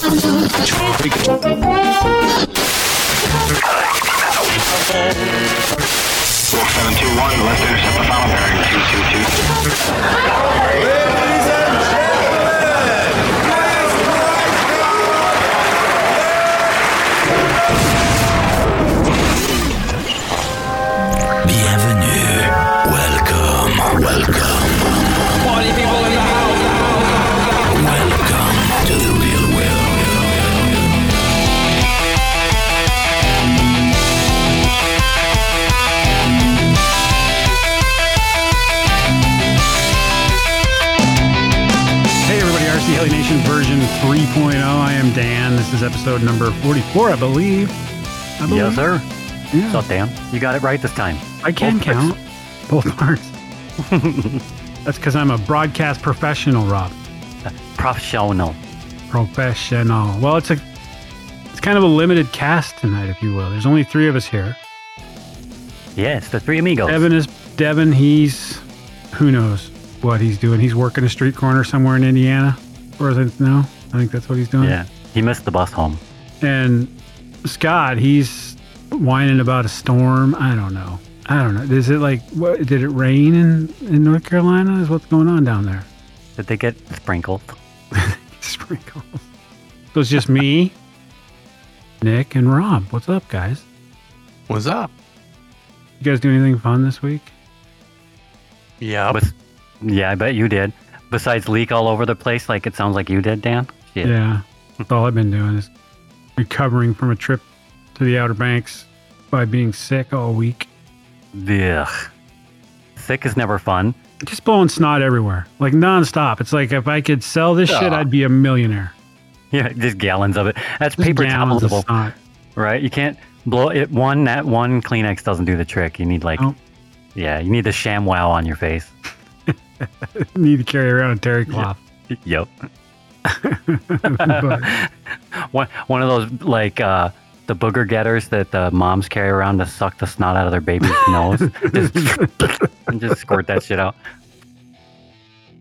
Seven two one, left intercept the final bearing two two two. 3.0. I am Dan. This is episode number 44, I believe. I believe. Yes, sir. Yeah. Up, Dan? You got it right this time. I can Both count both parts. That's because I'm a broadcast professional, Rob. Professional. Professional. Well, it's a it's kind of a limited cast tonight, if you will. There's only three of us here. Yes, the three amigos. Devin is Devin. He's who knows what he's doing. He's working a street corner somewhere in Indiana, or is it no? I think that's what he's doing. Yeah, he missed the bus home. And Scott, he's whining about a storm. I don't know. I don't know. Is it like what? Did it rain in in North Carolina? Is what's going on down there? Did they get sprinkled? sprinkled. So it's just me, Nick, and Rob. What's up, guys? What's up? You guys do anything fun this week? Yeah. Yeah, I bet you did. Besides leak all over the place, like it sounds like you did, Dan. Shit. Yeah. That's all I've been doing is recovering from a trip to the Outer Banks by being sick all week. Ugh. Sick is never fun. Just blowing snot everywhere, like nonstop. It's like if I could sell this shit, I'd be a millionaire. Yeah, just gallons of it. That's Just paper gallons of towelable, snot. right? You can't blow it. One that one Kleenex doesn't do the trick. You need like, Nope. yeah, you need the ShamWow on your face. Need to carry around a terry cloth. Yep. But- one one of those like uh the booger getters that the moms carry around to suck the snot out of their baby's nose. Just and just squirt that shit out.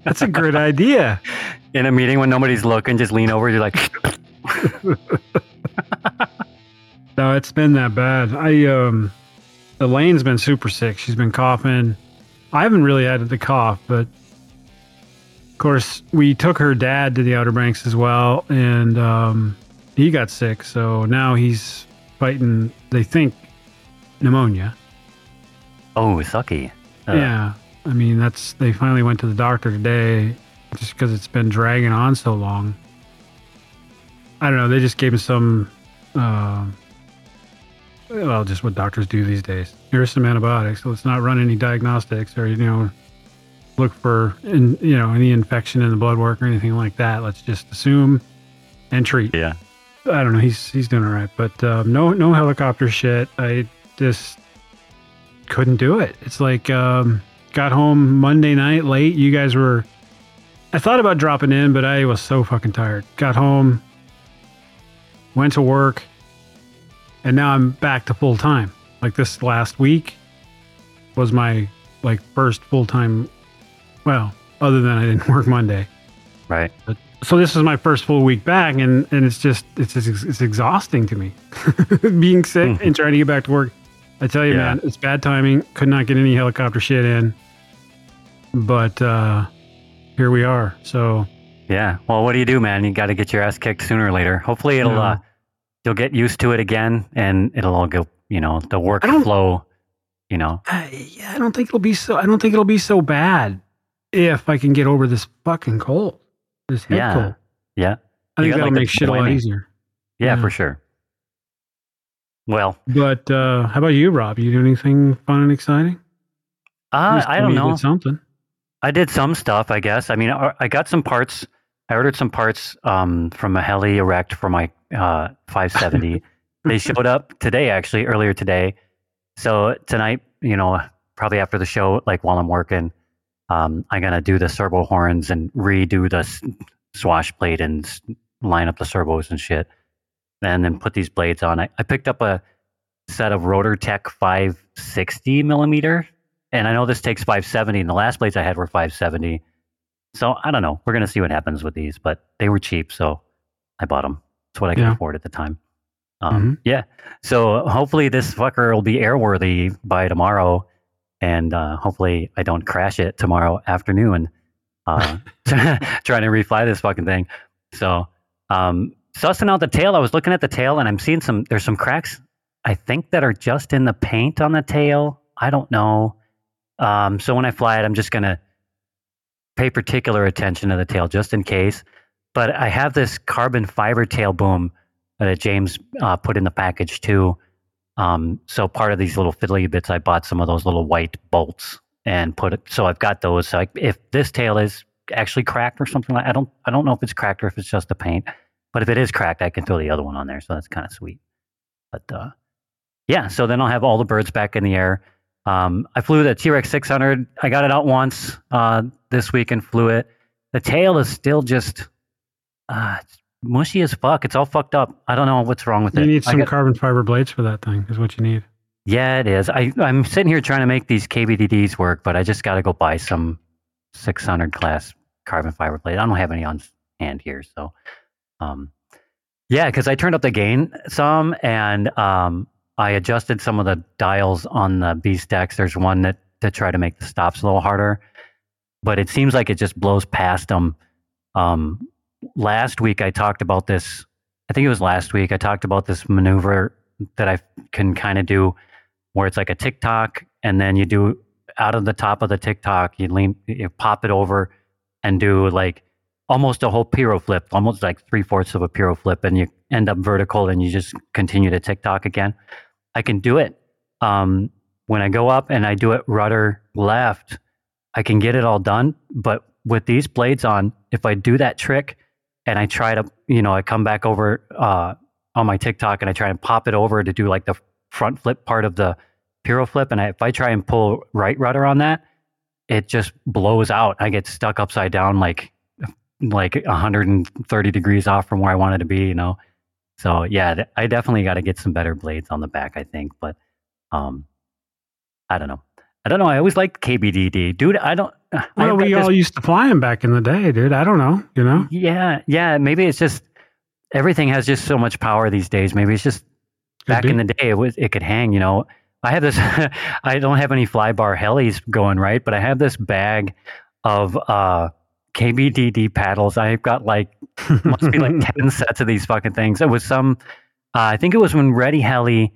That's a good idea. In a meeting when nobody's looking, just lean over, you're like No, it's been that bad. I um, Elaine's been super sick. She's been coughing. I haven't really had the cough, but course we took her dad to the Outer Banks as well, and um, he got sick. So now he's fighting. They think pneumonia. Oh, sucky. Uh, Yeah, I mean that's they finally went to the doctor today, just because it's been dragging on so long. I don't know. They just gave him some, uh, well, just what doctors do these days. Here's some antibiotics. Let's not run any diagnostics or you know, look for in, you know any infection in the blood work or anything like that. Let's just assume and treat. Yeah. I don't know. He's he's doing all right, but um, no no helicopter shit. I just couldn't do it. It's like um, got home Monday night late. You guys were. I thought about dropping in, but I was so fucking tired. Got home, went to work, and now I'm back to full time. Like this last week was my like first full time. Well, other than I didn't work Monday Right. so this is my first full week back and and it's just it's it's, it's exhausting to me being sick and trying to get back to work i tell you Hmm. Yeah. man it's bad timing could not get any helicopter shit in but uh here we are so Yeah. Well, what do you do, man? You got to get your ass kicked sooner or later. Hopefully, it'll Yeah. uh, you'll get used to it again, and it'll all go. You know, the workflow. You know. I, I don't think it'll be so i don't think it'll be so bad if i can get over this fucking cold this head Yeah. cold Yeah. i think that'll like, make shit a lot easier Yeah, Yeah. for sure. Well, but uh how about you rob you do anything fun and exciting uh, I don't know. did something I did some stuff, I guess. I mean, I I got some parts. I ordered some parts um, from a HeliDirect for my uh, 570. they showed up today, actually, earlier today. So tonight, you know, probably after the show, like while I'm working, um, I'm gonna do the servo horns and redo the swash plate and line up the servos and shit, and then put these blades on. I, I picked up a set of Rotor Tech 560 millimeter and I know this takes 570, and the last blades I had were 570. So I don't know. We're gonna see what happens with these, but they were cheap, so I bought them. That's what I could Yeah. afford at the time. Um, Yeah. So hopefully this fucker will be airworthy by tomorrow, and uh, hopefully I don't crash it tomorrow afternoon. Uh, trying to refly this fucking thing. So um, sussing out the tail, I was looking at the tail, and I'm seeing some. There's some cracks. I think that are just in the paint on the tail. I don't know. Um, so when I fly it, I'm just gonna pay particular attention to the tail just in case. But I have this carbon fiber tail boom that James uh, put in the package too. Um, so part of these little fiddly bits, I bought some of those little white bolts and put it. So I've got those. So I, if this tail is actually cracked or something like, I don't, I don't know if it's cracked or if it's just the paint. But if it is cracked, I can throw the other one on there. So that's kind of sweet. But uh, yeah, so then I'll have all the birds back in the air. Um, I flew the T Rex 600. I got it out once uh, this week and flew it. The tail is still just uh, mushy as fuck. It's all fucked up. I don't know what's wrong with You it. You need some got- carbon fiber blades for that thing. Is what you need. yeah, it is. I, I'm sitting here trying to make these KBDDs work, but I just got to go buy some 600 class carbon fiber blade. I don't have any on hand here, so um, yeah, because I turned up the gain some and um, I adjusted some of the dials on the BeastX. There's one that to try to make the stops a little harder, but it seems like it just blows past them. Um, last week I talked about this. I think it was last week. I talked about this maneuver that I can kind of do where it's like a tic-toc, and then you do out of the top of the tic-toc, you lean, you pop it over, and do like almost a whole piro flip, almost like three fourths of a piro flip, and you end up vertical, and you just continue to tic-toc again. I can do it. Um, when I go up and I do it rudder left, I can get it all done. But with these blades on, if I do that trick and I try to, you know, I come back over uh, on my tic-toc and I try and pop it over to do like the front flip part of the Piro flip, and I, if I try and pull right rudder on that, it just blows out. I get stuck upside down like like 130 degrees off from where I wanted to be, you know. So yeah, I definitely got to get some better blades on the back, I think. But um, I don't know. I don't know. I always liked KBDD, dude. I don't. Well, I've got we all used to fly them back in the day, dude. I don't know. You know. yeah, yeah. Maybe it's just everything has just so much power these days. Maybe it's just Could back be. in the day it was it could hang. You know, I have this. I don't have any fly bar helis going right, but I have this bag of uh, KBDD paddles. I've got like must be like ten sets of these fucking things. It was some. Uh, I think it was when Ready Heli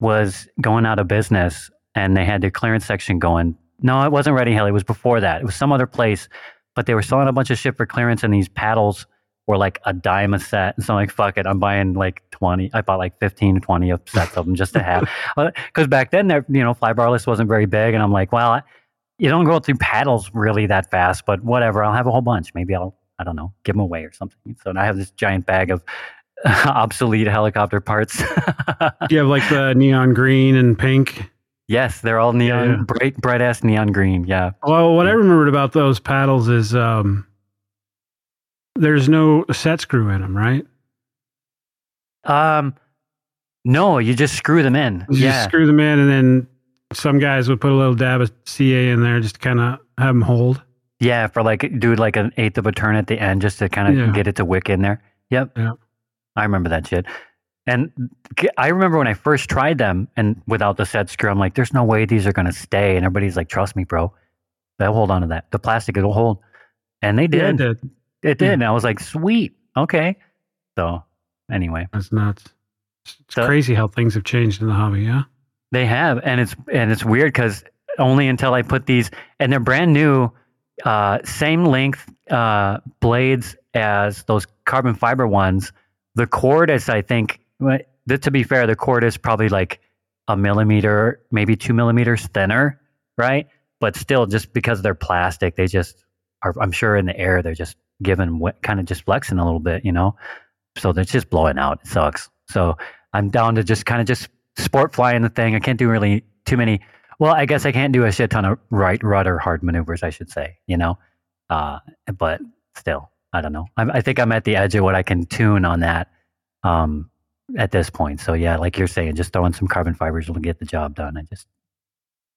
was going out of business and they had their clearance section going. No, it wasn't Ready Heli. It was before that. It was some other place, but they were selling a bunch of shit for clearance, and these paddles were like a dime a set. And so I'm like, fuck it, I'm buying like 20. I bought like 15, 20 of sets of them just to have. Uh, because back then, there, you know, fly bar list wasn't very big, and I'm like, well, I, you don't go through paddles really that fast, but whatever. I'll have a whole bunch. Maybe I'll, I don't know, give them away or something. So now I have this giant bag of obsolete helicopter parts. Do you have like the neon green and pink. Yes, they're all neon, Yeah. bright, bright ass neon green. Yeah. Well, what I remembered about those paddles is um, there's no set screw in them, right? Um, no, you just screw them in. You yeah. just screw them in, and then some guys would put a little dab of CA in there just to kind of have them hold. Yeah, for like do like an eighth of a turn at the end just to kind of Yeah. get it to wick in there. Yep. Yeah. I remember that shit. And I remember when I first tried them and without the set screw, I'm like, there's no way these are going to stay. And everybody's like, trust me, bro. They'll hold on to that. The plastic, it'll hold. And they did. it it did. did. Yeah. And I was like, sweet. Okay. So anyway, That's nuts. It's it's So- crazy how things have changed in the hobby. Yeah. They have, and it's and it's weird because only until I put these, and they're brand new, uh, same length uh, blades as those carbon fiber ones. The cord is, I think, th- to be fair, the cord is probably like a millimeter, maybe two millimeters thinner, right? But still, just because they're plastic, they just are. I'm sure in the air they're just giving, kind of just flexing a little bit, you know. So they're just blowing out. It sucks. So I'm down to just kind of just sport flying the thing. I can't do really too many. Well, I guess I can't do a shit ton of right rudder hard maneuvers. I should say, you know. Uh, but still, I don't know. I, I think I'm at the edge of what I can tune on that um, at this point. So yeah, like you're saying, just throwing some carbon fibers will get the job done. I just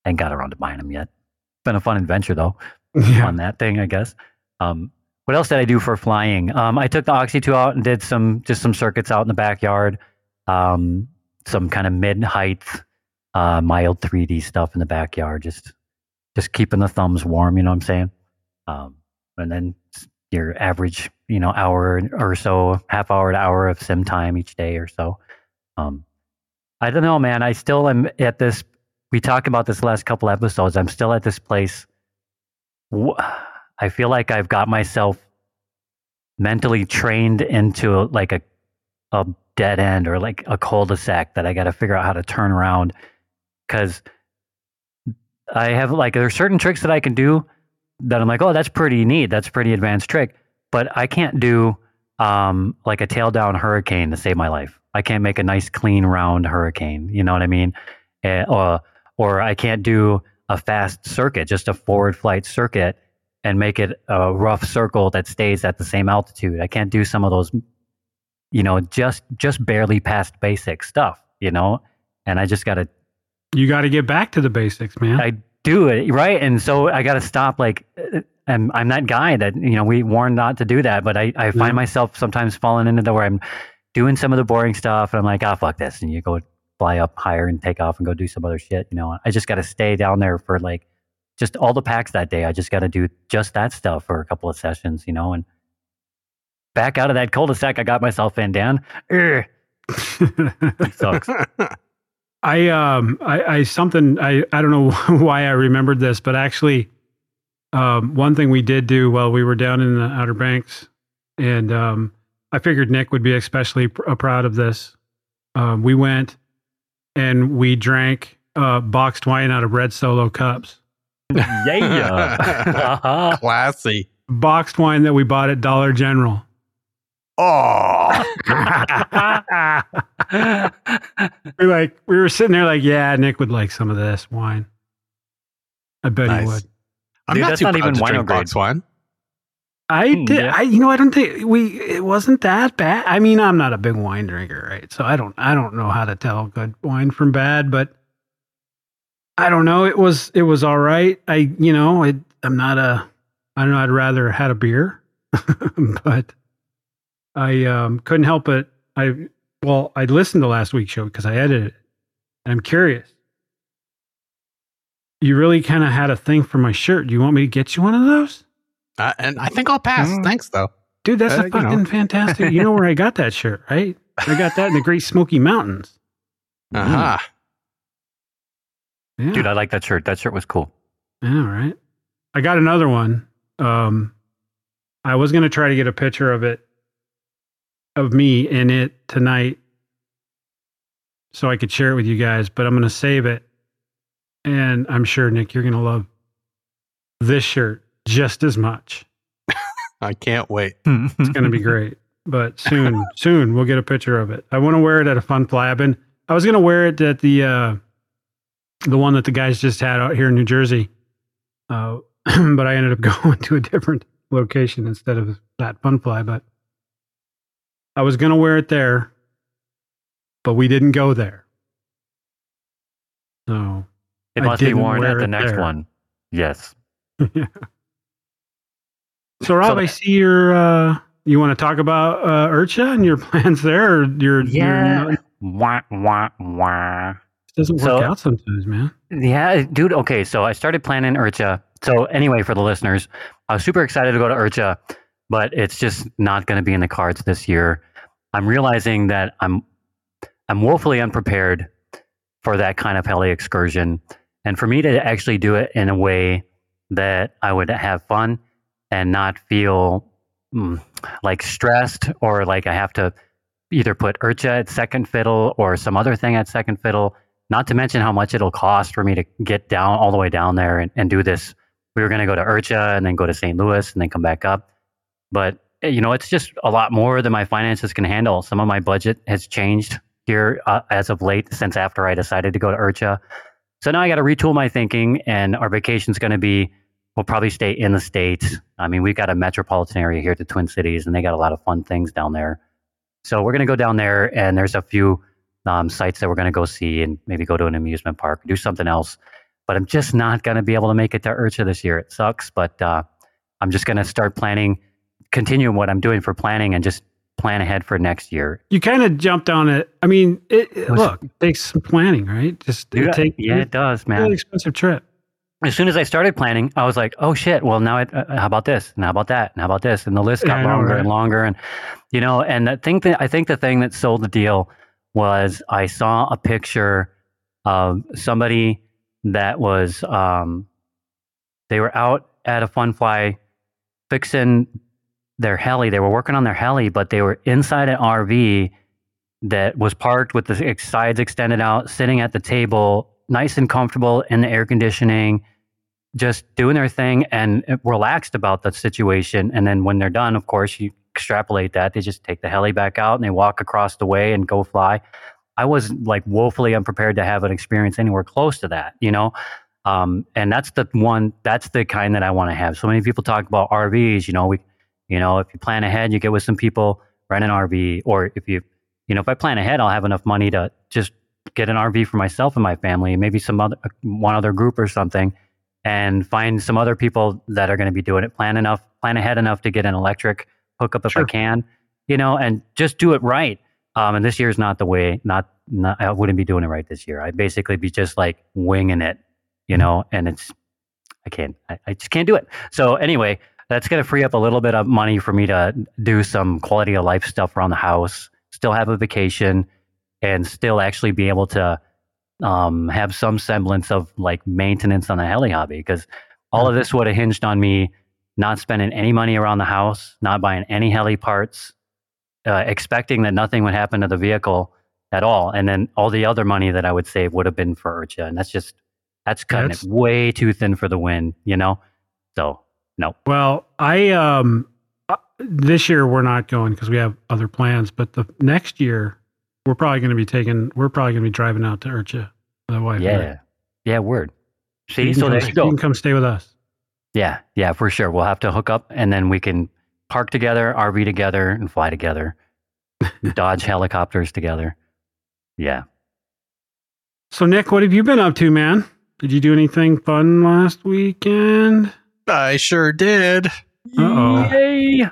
ain't got around to buying them yet. It's been a fun adventure though Yeah. on that thing, I guess. Um, what else did I do for flying? Um, I took the Oxy 2 out and did some just some circuits out in the backyard. Um, some kind of mid height, uh, mild 3D stuff in the backyard. Just just keeping the thumbs warm. You know what I'm saying? Um, and then your average, you know, hour or so, half hour to hour of sim time each day or so. Um, I don't know, man. I still am at this. We talked about this last couple episodes. I'm still at this place. I feel like I've got myself mentally trained into like a a dead end or like a cul-de-sac that I got to figure out how to turn around because I have like there's certain tricks that I can do that I'm like, oh, that's pretty neat. That's a pretty advanced trick, but I can't do um, like a tail down hurricane to save my life. I can't make a nice clean round hurricane. You know what I mean? Eh, or or I can't do a fast circuit, just a forward flight circuit, and make it a rough circle that stays at the same altitude. I can't do some of those, you know, just just barely past basic stuff. You know, and I just got to You got to get back to the basics, man. I do it right, and so I got to stop. Like, uh, I'm I'm that guy that you know we warned not to do that, but I I find Yeah. myself sometimes falling into the where I'm doing some of the boring stuff, and I'm like, ah, fuck this, and you go fly up higher and take off and go do some other shit. You know, I just got to stay down there for like just all the packs that day. I just got to do just that stuff for a couple of sessions, you know, and back out of that cul-de-sac I got myself in, Dan. Sucks. I um I, I something I I don't know why I remembered this, but actually, um, one thing we did do while we were down in the Outer Banks, and um, I figured Nick would be especially pr- uh, proud of this. Um, we went and we drank uh, boxed wine out of red Solo cups, yeah. Classy. boxed wine that we bought at Dollar General. Oh, we like we were sitting there like, yeah, Nick would like some of this wine. I bet Nice. he would. I'm Dude, not that's too not proud even to wino drink box wine. I Hmm, did. yeah. I you know I don't think we it wasn't that bad. I mean I'm not a big wine drinker, right? So I don't I don't know how to tell good wine from bad, but I don't know. It was it was all right. I you know it, I'm not a I don't know. I'd rather had a beer, but I um, couldn't help it. I well I listened to last week's show because I edited it, and I'm curious. You really kind of had a thing for my shirt. Do you want me to get you one of those? Uh, and I think I'll pass. Mm. Thanks, though. Dude, that's Uh, a you know. fucking fantastic. You know where I got that shirt, right? I got that in the Great Smoky Mountains. Uh huh. Yeah. Dude, I like that shirt. That shirt was cool. yeah, right. I got another one. Um, I was gonna try to get a picture of it, of me in it tonight, so I could share it with you guys. But I'm gonna save it, and I'm sure Nick, you're gonna love this shirt just as much. I can't wait. It's gonna be great. But soon, soon we'll get a picture of it. I want to wear it at a fun fly. I've been I was gonna wear it at the uh the one that the guys just had out here in New Jersey. Uh but I ended up going to a different location instead of that fun fly. But I was gonna wear it there, but we didn't go there. So It must be worn at the next there. one. Yes. So Rob, I see your uh you want to talk about uh IRCHA and your plans there or your, Yeah. your Wah, wah, wah. It doesn't work So- out sometimes, man. Yeah, dude. Okay, so I started planning IRCHA. So anyway, for the listeners, I was super excited to go to IRCHA, but it's just not going to be in the cards this year. I'm realizing that I'm I'm woefully unprepared for that kind of heli excursion, and for me to actually do it in a way that I would have fun and not feel mm, like stressed or like I have to either put IRCHA at second fiddle or some other thing at second fiddle not to mention how much it'll cost for me to get down all the way down there and, and do this. We were going to go to IRCHA and then go to St. Louis and then come back up. But, you know, it's just a lot more than my finances can handle. Some of my budget has changed here uh, as of late since after I decided to go to IRCHA. So now I got to retool my thinking, and our vacation's going to be we'll probably stay in the States. I mean, we've got a metropolitan area here at the Twin Cities, and they got a lot of fun things down there. So we're going to go down there, and there's a few um, sites that we're going to go see and maybe go to an amusement park, do something else. But I'm just not going to be able to make it to IRCHA this year. It sucks, but uh, I'm just going to start planning continue what I'm doing for planning and just plan ahead for next year. You kind of jumped on it. I mean, it, it- Was- look, it takes some planning, right? Just it Yeah, take yeah, it does, Really man. expensive trip. As soon as I started planning, I was like, "Oh shit! Well, now, it, uh, how about this? And how about that? And how about this?" And the list Yeah, got know, longer right? and longer, and you know, and I think that I think the thing that sold the deal was I saw a picture of somebody that was um, they were out at a fun fly fixing their heli. They were working on their heli, but they were inside an RV that was parked with the sides extended out, sitting at the table, nice and comfortable in the air conditioning, just doing their thing and relaxed about the situation. And then when they're done, of course, you extrapolate that. They just take the heli back out and they walk across the way and go fly. I was like woefully unprepared to have an experience anywhere close to that, you know? Um, and that's the one, that's the kind that I want to have. So many people talk about RVs, you know, we, you know, if you plan ahead, you get with some people, rent an RV, or if you, you know, if I plan ahead, I'll have enough money to just get an RV for myself and my family, and maybe some other, one other group or something, and find some other people that are going to be doing it. Plan enough, plan ahead enough to get an electric hookup if I can, you know, and just do it right. Um, and this year's not the way. Not, not, I wouldn't be doing it right this year. I'd basically be just like winging it, you know, and it's, I can't, I, I just can't do it. So anyway, that's going to free up a little bit of money for me to do some quality of life stuff around the house, still have a vacation, and still actually be able to um, have some semblance of like maintenance on the heli hobby. Because all of this would have hinged on me not spending any money around the house, not buying any heli parts, uh, expecting that nothing would happen to the vehicle at all, and then all the other money that I would save would have been for IRCHA, and that's just that's cutting That's- it way too thin for the win, you know. So no, Well, I um uh, this year we're not going because we have other plans, but the next year we're probably going to be taking. We're probably going to be driving out to IRCHA the wife. and I. yeah, yeah, word. See, so there you you can come stay with us. Yeah, yeah, for sure. We'll have to hook up and then we can park together, RV together, and fly together, dodge helicopters together. Yeah. So Nick, what have you been up to, man? Did you do anything fun last weekend? I sure did. Uh-oh. Yay!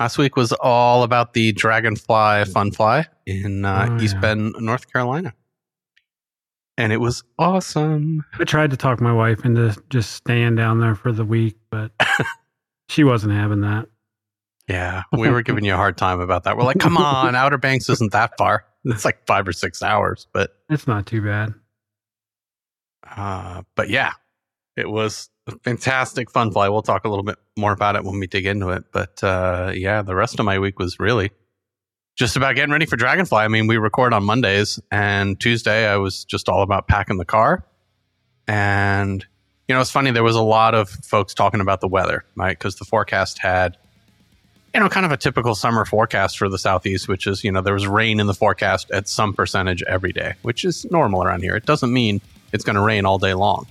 Last week was all about the Dragonfly Fun Fly in uh, Oh, East yeah. Bend, North Carolina. And it was awesome. I tried to talk my wife into just staying down there for the week, but she wasn't having that. Yeah, we were giving you a hard time about that. We're like, come on, Outer Banks isn't that far. It's like five or six hours, but It's not too bad. uh, but yeah, it was a fantastic fun fly. We'll talk a little bit more about it when we dig into it. But uh, yeah, the rest of my week was really just about getting ready for Dragonfly. I mean, we record on Mondays, and Tuesday I was just all about packing the car. And you know, it's funny. There was a lot of folks talking about the weather, right? Because the forecast had you know, kind of a typical summer forecast for the southeast, which is, you know, there was rain in the forecast at some percentage every day, which is normal around here. It doesn't mean it's going to rain all day long.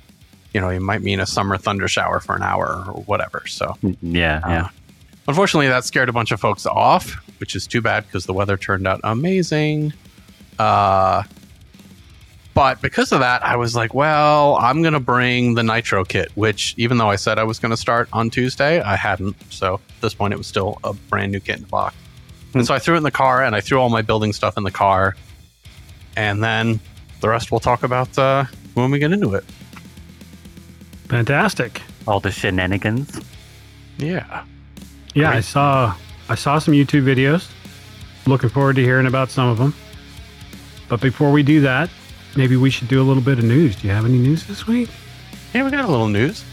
You know, it might mean a summer thunder shower for an hour or whatever. So, Yeah, yeah. unfortunately, that scared a bunch of folks off, which is too bad because the weather turned out amazing. Uh, but because of that, I was like, well, I'm going to bring the Nitro kit, which even though I said I was going to start on Tuesday, I hadn't. So at this point, it was still a brand new kit in the box. And so I threw it in the car and I threw all my building stuff in the car. And then the rest we'll talk about uh, when we get into it. Fantastic. All the shenanigans. Yeah. Yeah, I saw I saw some YouTube videos. Looking forward to hearing about some of them. But before we do that, maybe we should do a little bit of news. Do you have any news this week? Yeah, we got a little news.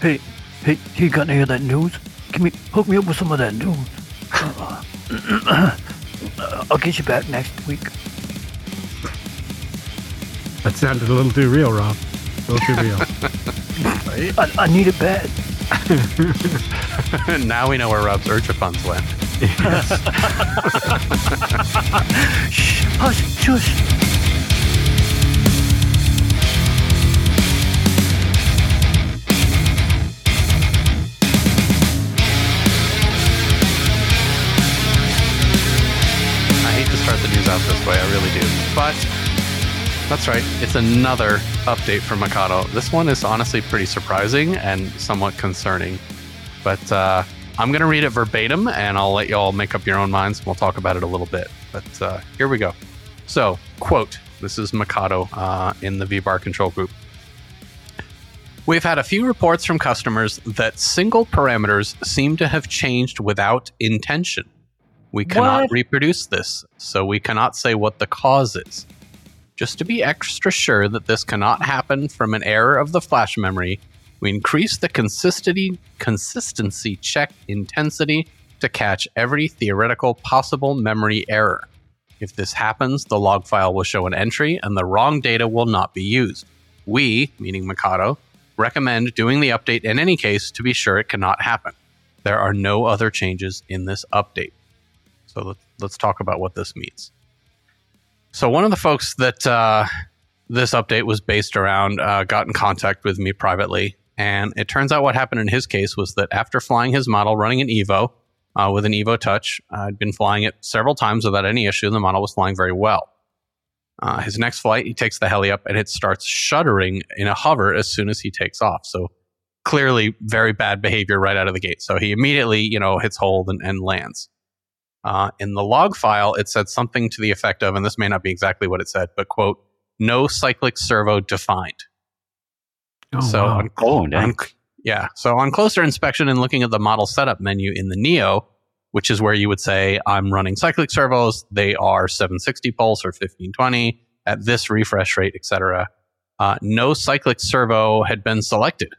Hey, hey, you got any of that news? Give me, hook me up with some of that news. Uh, I'll get you back next week. That sounded a little too real, Rob. A little too real. I, I need it bad. now we know where Rob's IRCHA funds went. Shh, hush, shush. I hate to start the news out this way, I really do. But that's right, it's another update from Mikado. This one is honestly pretty surprising and somewhat concerning. But uh, I'm going to read it verbatim and I'll let you all make up your own minds. We'll talk about it a little bit. But uh, here we go. So, quote this is Mikado uh, in the VBAR control group. We've had a few reports from customers that single parameters seem to have changed without intention. We cannot What? reproduce this, so we cannot say what the cause is. Just to be extra sure that this cannot happen from an error of the flash memory, we increase the consistency consistency check intensity to catch every theoretical possible memory error. If this happens, the log file will show an entry and the wrong data will not be used. We, meaning Mikado, recommend doing the update in any case to be sure it cannot happen. There are no other changes in this update. So let's, let's talk about what this means. So, one of the folks that uh, this update was based around uh, got in contact with me privately. And it turns out what happened in his case was that after flying his model running an Evo uh, with an Evo Touch, I'd been flying it several times without any issue, the model was flying very well. Uh, his next flight, he takes the heli up and it starts shuddering in a hover as soon as he takes off. So clearly, very bad behavior right out of the gate. So he immediately, you know, hits hold and, and lands. Uh, in the log file, it said something to the effect of, and this may not be exactly what it said, but quote, no cyclic servo defined. Oh, so wow. on, Oh, dang. on- yeah, so on closer inspection and looking at the model setup menu in the Neo, which is where you would say I'm running cyclic servos, they are 760 pulse or 1520 at this refresh rate, etc. Uh, no cyclic servo had been selected,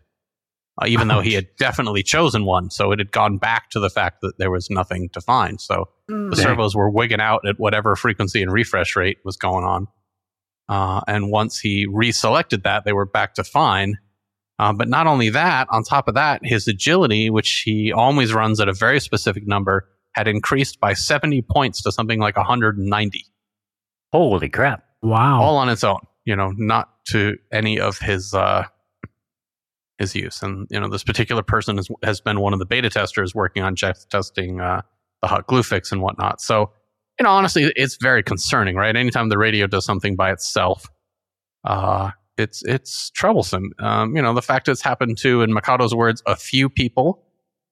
uh, even though he had definitely chosen one. So it had gone back to the fact that there was nothing to find. So the Dang. servos were wigging out at whatever frequency and refresh rate was going on. Uh, and once he reselected that, they were back to fine. Uh, but not only that, on top of that, his agility, which he always runs at a very specific number, had increased by 70 points to something like 190, Holy crap. wow. all on its own. You know, not to any of his uh, his use. And you know, this particular person has, has been one of the beta testers working on testing uh, the hot glue fix and whatnot. So, you know, honestly, it's very concerning, right? Anytime the radio does something by itself, uh, it's it's troublesome. Um, you know, the fact it's happened to, in Mikado's words, a few people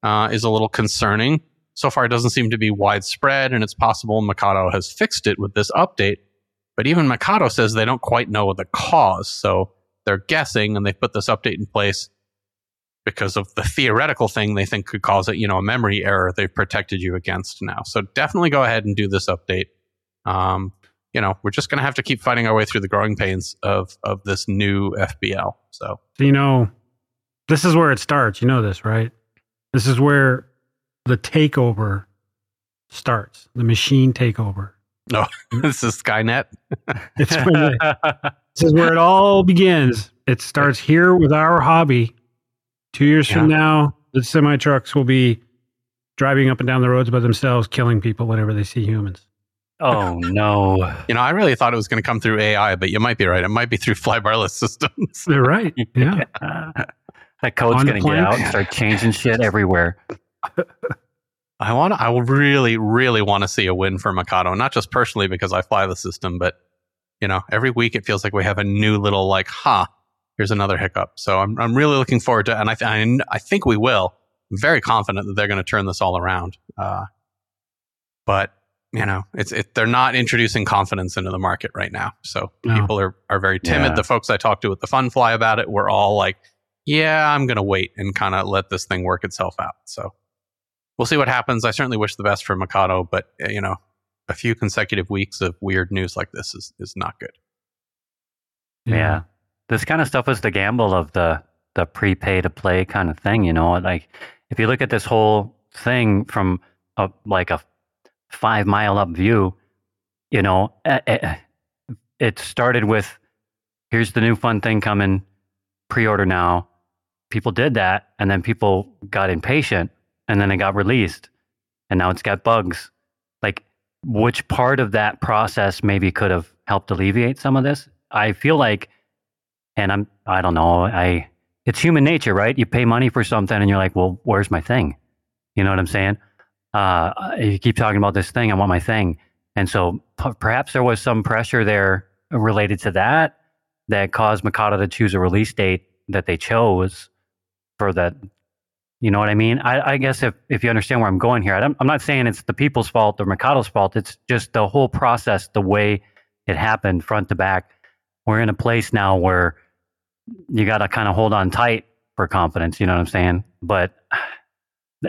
uh, is a little concerning. So far, it doesn't seem to be widespread, and it's possible Mikado has fixed it with this update. But even Mikado says they don't quite know the cause, so they're guessing, and they put this update in place because of the theoretical thing they think could cause it. You know, a memory error they've protected you against now. So definitely go ahead and do this update. Um, you know, we're just going to have to keep fighting our way through the growing pains of of this new FBL. So you know, this is where it starts. You know this, right? This is where the takeover starts, the machine takeover. No, this is Skynet. It's when the- this is where it all begins. It starts here with our hobby. Two years from now, the semi trucks will be driving up and down the roads by themselves, killing people whenever they see humans. Oh, no. You know, I really thought it was going to come through AI, but you might be right. It might be through flybarless systems. They're right. Yeah. that code's going to get out and start changing shit everywhere. I want. I really, really want to see a win for Mikado, not just personally because I fly the system, but you know, every week it feels like we have a new little like, huh, here's another hiccup. So I'm, I'm really looking forward to, and I, th- I, I think we will. I'm very confident that they're going to turn this all around. Uh, but you know, it's it, they're not introducing confidence into the market right now. So No. people are are very timid. Yeah. The folks I talked to at the Fun Fly about it were all like, yeah, I'm going to wait and kind of let this thing work itself out. So we'll see what happens. I certainly wish the best for Mikado, but uh, you know, a few consecutive weeks of weird news like this is is not good. Yeah. This kind of stuff is the gamble of the the prepay to play kind of thing, you know. Like if you look at this whole thing from a like a five mile up view, you know, eh, eh, it started with here's the new fun thing coming, pre-order now. People did that, and then people got impatient, and then it got released, and now it's got bugs. Like, which part of that process maybe could have helped alleviate some of this? I feel like, and I'm, I don't know, I, it's human nature, right? You pay money for something, and you're like, well, where's my thing? You know what I'm saying? Uh, you keep talking about this thing, I want my thing, and so p- perhaps there was some pressure there related to that that caused Mikado to choose a release date that they chose for that You know what I mean? I, I guess if, if you understand where I'm going here, I'm, I'm not saying it's the people's fault or Mikado's fault. It's just the whole process, the way it happened front to back. We're in a place now where you got to kind of hold on tight for confidence. You know what I'm saying? But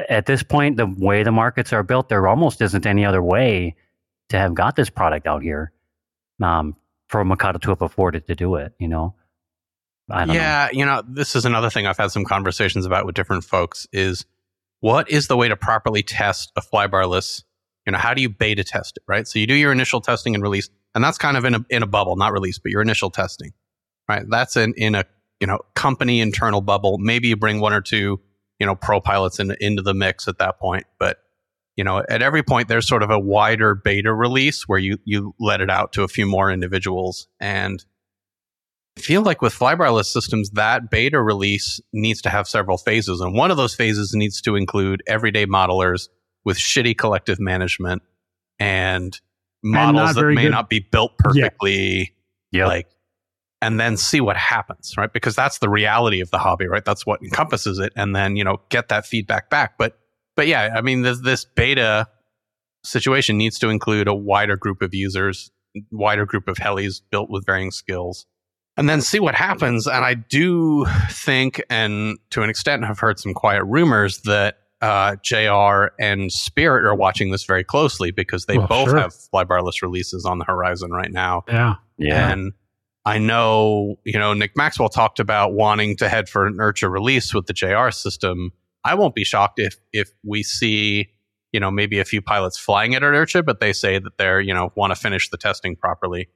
at this point, the way the markets are built, there almost isn't any other way to have got this product out here um, for Mikado to have afforded to do it. You know? I don't know. yeah, you know, this is another thing I've had some conversations about with different folks is what is the way to properly test a flybarless? You know, how do you beta test it, right? So you do your initial testing and release, and that's kind of in a in a bubble, not release, but your initial testing, right? That's in in a you know company internal bubble. Maybe you bring one or two you know pro pilots in, into the mix at that point, but you know at every point there's sort of a wider beta release where you you let it out to a few more individuals and I feel like with flybarless systems, that beta release needs to have several phases. And one of those phases needs to include everyday modelers with shitty collective management and models that may good- not be built perfectly. Yep. Like, and then see what happens, right? Because that's the reality of the hobby, right? That's what encompasses it. And then, you know, get that feedback back. But, but yeah, I mean, this, this beta situation needs to include a wider group of users, wider group of helis built with varying skills and then see what happens. And I do think, and to an extent, have heard some quiet rumors that uh, JR and Spirit are watching this very closely because they Well, both sure. have flybarless releases on the horizon right now. Yeah. Yeah. And I know, you know, Nick Maxwell talked about wanting to head for an IRCHA release with the JR system. I won't be shocked if if we see, you know, maybe a few pilots flying at IRCHA, but they say that they're, you know, want to finish the testing properly.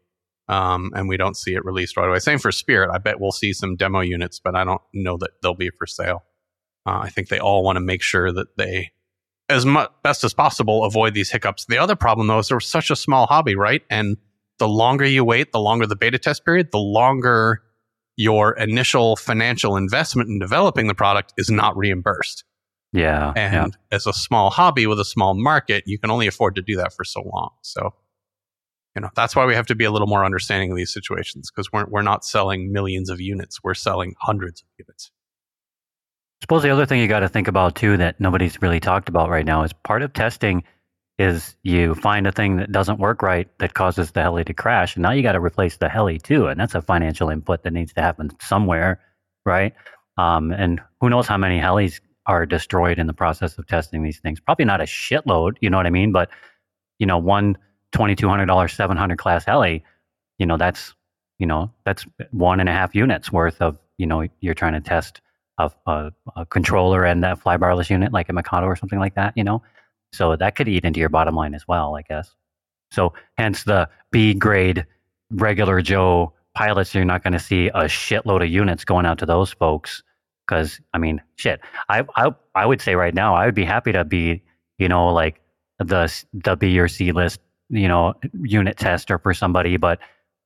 Um, and we don't see it released right away. Same for Spirit. I bet we'll see some demo units, but I don't know that they'll be for sale. Uh, I think they all want to make sure that they, as much best as possible, avoid these hiccups. The other problem, though, is they're such a small hobby, right? And the longer you wait, the longer the beta test period, the longer your initial financial investment in developing the product is not reimbursed. yeah. And yeah. as a small hobby with a small market, you can only afford to do that for so long. So, you know, that's why we have to be a little more understanding of these situations because we're, we're not selling millions of units. We're selling hundreds of units. suppose the other thing you got to think about too that nobody's really talked about right now is part of testing is you find a thing that doesn't work right that causes the heli to crash and now you got to replace the heli too and that's a financial input that needs to happen somewhere right? Um, and who knows how many helis are destroyed in the process of testing these things. Probably not a shitload you know what i mean? But you know one $2200 700 class heli you know that's you know that's one and a half units worth of you know you're trying to test a, a, a controller and that flybarless unit like a Mikado or something like that, you know? So that could eat into your bottom line as well, I guess. So hence the B grade regular Joe pilots, you're not going to see a shitload of units going out to those folks. Cause I mean, shit, I, I, I would say right now, I would be happy to be, you know, like the, the B or C list, you know, unit tester for somebody, but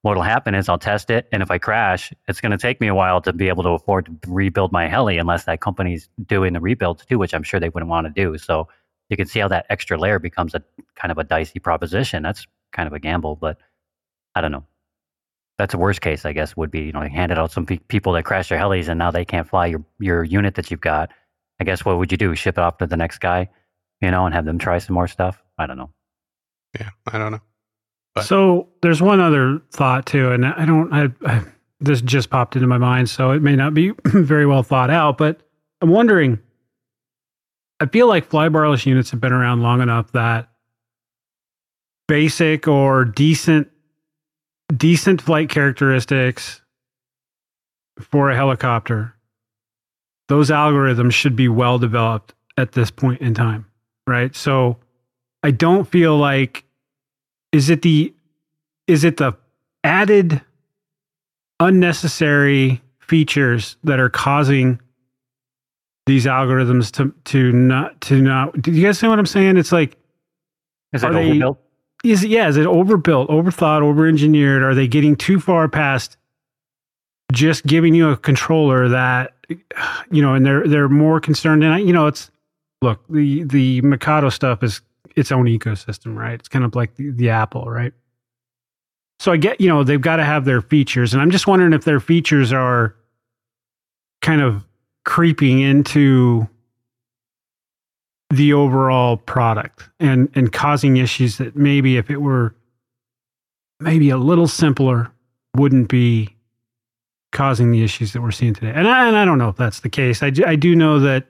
what'll happen is I'll test it, and if I crash, it's going to take me a while to be able to afford to rebuild my heli, unless that company's doing the rebuilds too, which I'm sure they wouldn't want to do. So you can see how that extra layer becomes a kind of a dicey proposition. That's kind of a gamble, but I don't know. That's a worst case, I guess, would be you know you handed out some pe- people that crash their helis and now they can't fly your your unit that you've got. I guess what would you do? Ship it off to the next guy, you know, and have them try some more stuff. I don't know. Yeah, I don't know. But- So there's one other thought too, and I don't. I, I this just popped into my mind, so it may not be very well thought out, but I'm wondering. I feel like flybarless units have been around long enough that basic or decent decent flight characteristics for a helicopter those algorithms should be well developed at this point in time right? So i don't feel like is it the is it the added unnecessary features that are causing these algorithms to to not to not do you guys see what i'm saying it's like Is it Are they- overbuilt? is it, yeah, is it overbuilt, overthought, overengineered? Are they getting too far past just giving you a controller that you know, and they're they're more concerned and I, you know, it's look, the the Mikado stuff is its own ecosystem, right? It's kind of like the, the Apple, right? So I get, you know, they've got to have their features and I'm just wondering if their features are kind of creeping into the overall product and and causing issues that maybe if it were maybe a little simpler wouldn't be causing the issues that we're seeing today. And I, and I don't know if that's the case. I, I do know that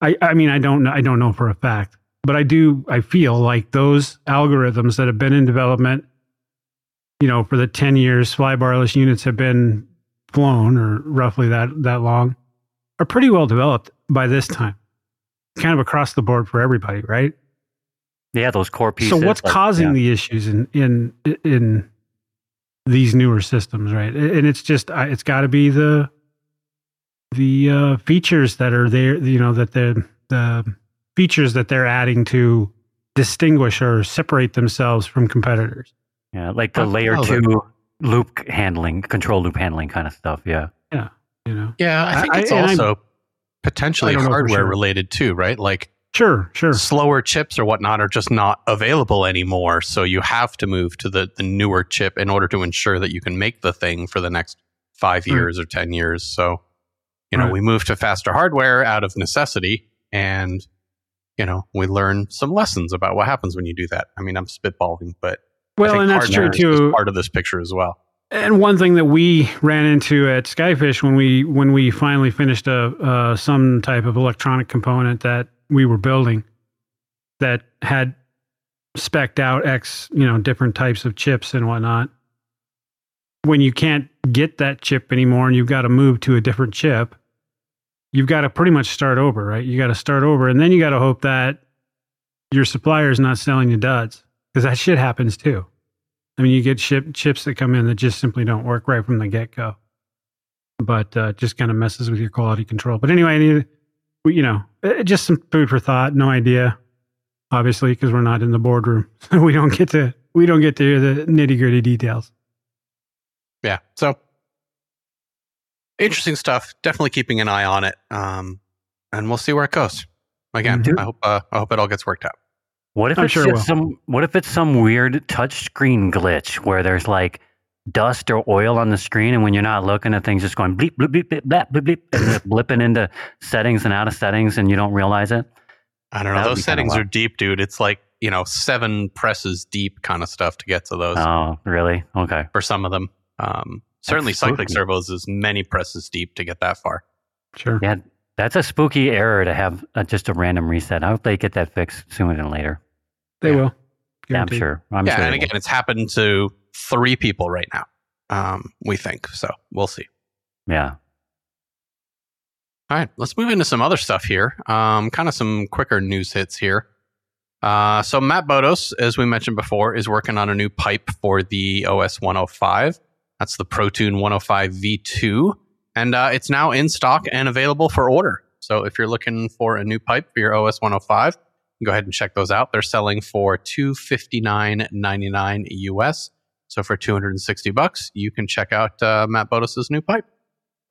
I I mean I don't know I don't know for a fact, but I do I feel like those algorithms that have been in development you know for the 10 years flybarless units have been flown or roughly that that long are pretty well developed by this time. Kind of across the board for everybody, right? Yeah, those core pieces. So what's like, causing yeah. the issues in in in these newer systems, right? And it's just it's got to be the the uh, features that are there, you know, that the the features that they're adding to distinguish or separate themselves from competitors. Yeah, like the layer two loop handling, control loop handling kind of stuff. Yeah. Yeah. You know, Yeah, I think I- it's I'm- also potentially I don't hardware sure. related too, right? Like sure, sure, slower chips or whatnot are just not available anymore. So you have to move to the, the newer chip in order to ensure that you can make the thing for the next five Right. years or 10 years. So, you know, Right. we move to faster hardware out of necessity and, you know, we learn some lessons about what happens when you do that. I mean, I'm spitballing, but I Well, think and that's true hardware is- is too. part of this picture as well. And one thing that we ran into at Skyfish when we when we finally finished a uh, some type of electronic component that we were building that had specked out X you know different types of chips and whatnot. When you can't get that chip anymore and you've got to move to a different chip, you've got to pretty much start over, right? You got to start over, and then you got to hope that your supplier is not selling you duds because that shit happens too. I mean, you get ship, chips that come in that just simply don't work right from the get go, but uh, just kind of messes with your quality control. But anyway, I need, we, you know, uh, just some food for thought. No idea, obviously, because we're not in the boardroom, so we don't get to we don't get to hear the nitty gritty details. Yeah. So interesting stuff. Definitely keeping an eye on it. Um, and we'll see where it goes. Again, Mhm. I hope uh, I hope it all gets worked out. What if I'm it's sure it some? What if it's some weird touchscreen glitch where there's like dust or oil on the screen, and when you're not looking, the thing's just going bleep bleep bleep bleep bleep bleep, bleep and blipping into settings and out of settings, and you don't realize it. I don't know. That would Those settings are deep, dude. It's like, you know, seven presses deep kind of stuff to get to those Oh, really? Okay. for some of them. Um, certainly, That's cyclic spooky. servos is many presses deep to get that far. Sure. Yeah, that's a spooky error to have uh, just a random reset. I hope they get that fixed sooner than later. They Yeah. will. Yeah, I'm sure. I'm yeah, sure. and again, will. it's happened to three people right now. Um, we think so. We'll see. yeah. All right, let's move into some other stuff here. Um, kind of some quicker news hits here. Uh, so Matt Bodos, as we mentioned before, is working on a new pipe for the OS 105. That's the ProTune 105 V2, and uh, it's now in stock and available for order. So if you're looking for a new pipe for your OS 105, go ahead and check those out. They're selling for 259.99 US. So for 260 bucks, you can check out uh, Matt Bodos's new pipe.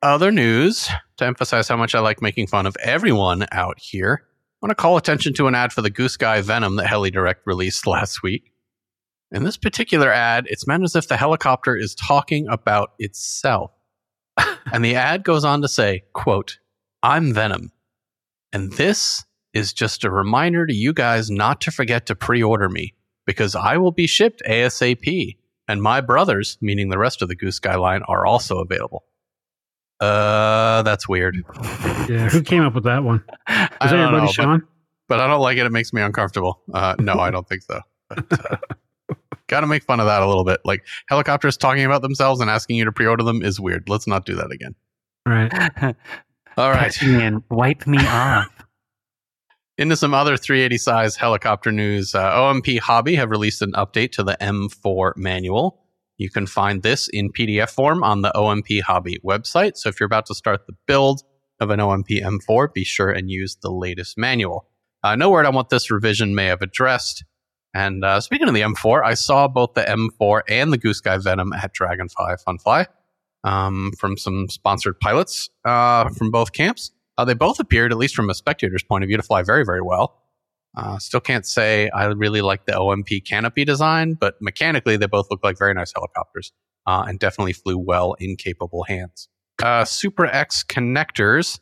Other news to emphasize how much I like making fun of everyone out here. I want to call attention to an ad for the Goosky Venom that HeliDirect released last week. In this particular ad, it's meant as if the helicopter is talking about itself. And the ad goes on to say, quote, I'm Venom. And this is just a reminder to you guys not to forget to pre-order me because I will be shipped ASAP. And my brothers, meaning the rest of the Goosky line, are also available. Uh, that's weird. Yeah. Who came up with that one? I Was that don't know, but, Sean? but I don't like it. It makes me uncomfortable. Uh, no, I don't think so. But, uh, Got to make fun of that a little bit. Like helicopters talking about themselves and asking you to pre-order them is weird. Let's not do that again. Right. All right. And wipe me off. Into some other 380 size helicopter news. Uh, OMP Hobby have released an update to the M4 manual. You can find this in PDF form on the OMP Hobby website. So if you're about to start the build of an OMP M4, be sure and use the latest manual. Uh, no word on what this revision may have addressed. And uh, speaking of the M4, I saw both the M4 and the Goosky Venom at Dragonfly Funfly um, from some sponsored pilots uh, from both camps. Uh, they both appeared, at least from a spectator's point of view, to fly very, very well. Uh, still can't say I really like the OMP canopy design, but mechanically they both look like very nice helicopters uh, and definitely flew well in capable hands. Uh, Super X connectors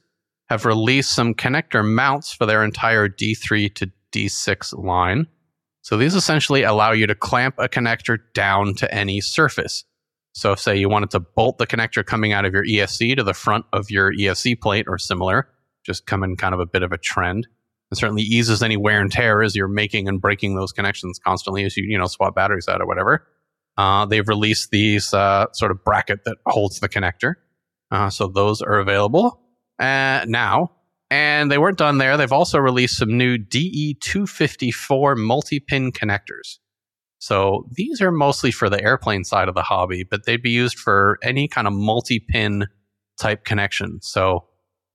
have released some connector mounts for their entire D3 to D6 line. So these essentially allow you to clamp a connector down to any surface. So, if, say you wanted to bolt the connector coming out of your ESC to the front of your ESC plate or similar, just come in kind of a bit of a trend. It certainly eases any wear and tear as you're making and breaking those connections constantly as you, you know, swap batteries out or whatever. Uh, they've released these uh, sort of bracket that holds the connector. Uh, so those are available uh, now. And they weren't done there. They've also released some new DE254 multi pin connectors. So these are mostly for the airplane side of the hobby, but they'd be used for any kind of multi pin type connection. So,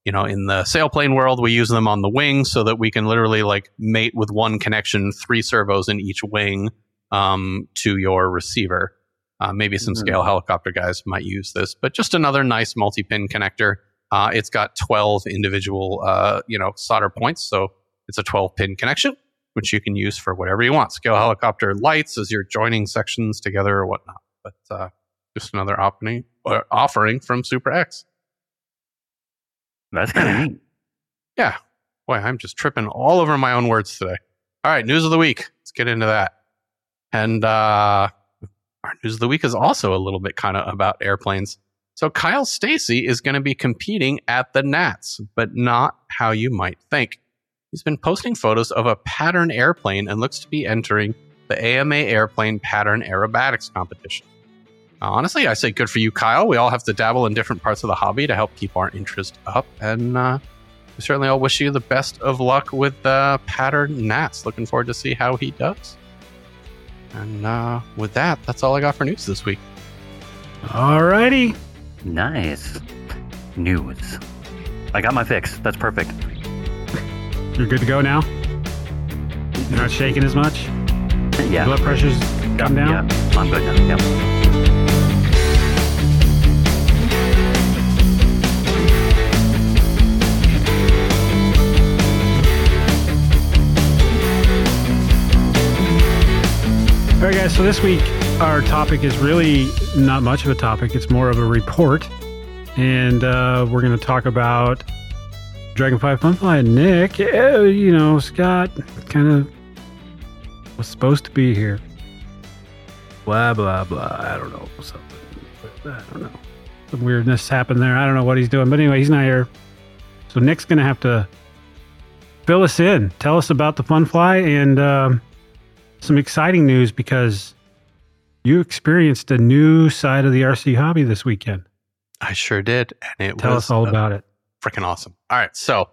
you know, in the sailplane world, we use them on the wing so that we can literally like mate with one connection, three servos in each wing um, to your receiver. Uh, maybe some Mhm. scale helicopter guys might use this, but just another nice multi pin connector. Uh, it's got 12 individual, uh, you know, solder points. So it's a 12 pin connection, which you can use for whatever you want. Scale helicopter lights as you're joining sections together or whatnot. But uh, just another opening, uh, offering from Super X. That's kind of neat. Yeah. Boy, I'm just tripping all over my own words today. All right, news of the week. Let's get into that. And uh, our news of the week is also a little bit kind of about airplanes. So Kyle Stacy is going to be competing at the Nats, but not how you might think. He's been posting photos of a pattern airplane and looks to be entering the AMA Airplane Pattern Aerobatics competition. Uh, honestly, I say good for you, Kyle. We all have to dabble in different parts of the hobby to help keep our interest up, and uh, we certainly all wish you the best of luck with uh, pattern Nats. Looking forward to see how he does. And uh, with that, that's all I got for news this week. Alrighty. Nice. News. I got my fix. That's perfect. You're good to go now? You're not shaking as much? Yeah. Blood pressure's come down? Yeah. I'm good now. Yep. All right, guys. So this week, our topic is really not much of a topic. It's more of a report, and uh, we're going to talk about Dragonfly Funfly. And Nick, you know, Scott, kind of was supposed to be here. Blah blah blah. I don't know something. I don't know. Some weirdness happened there. I don't know what he's doing, but anyway, he's not here. So Nick's going to have to fill us in. Tell us about the Funfly and. Um, some exciting news because you experienced a new side of the RC hobby this weekend. I sure did, and it Tell was us all uh, about it. freaking awesome. All right, so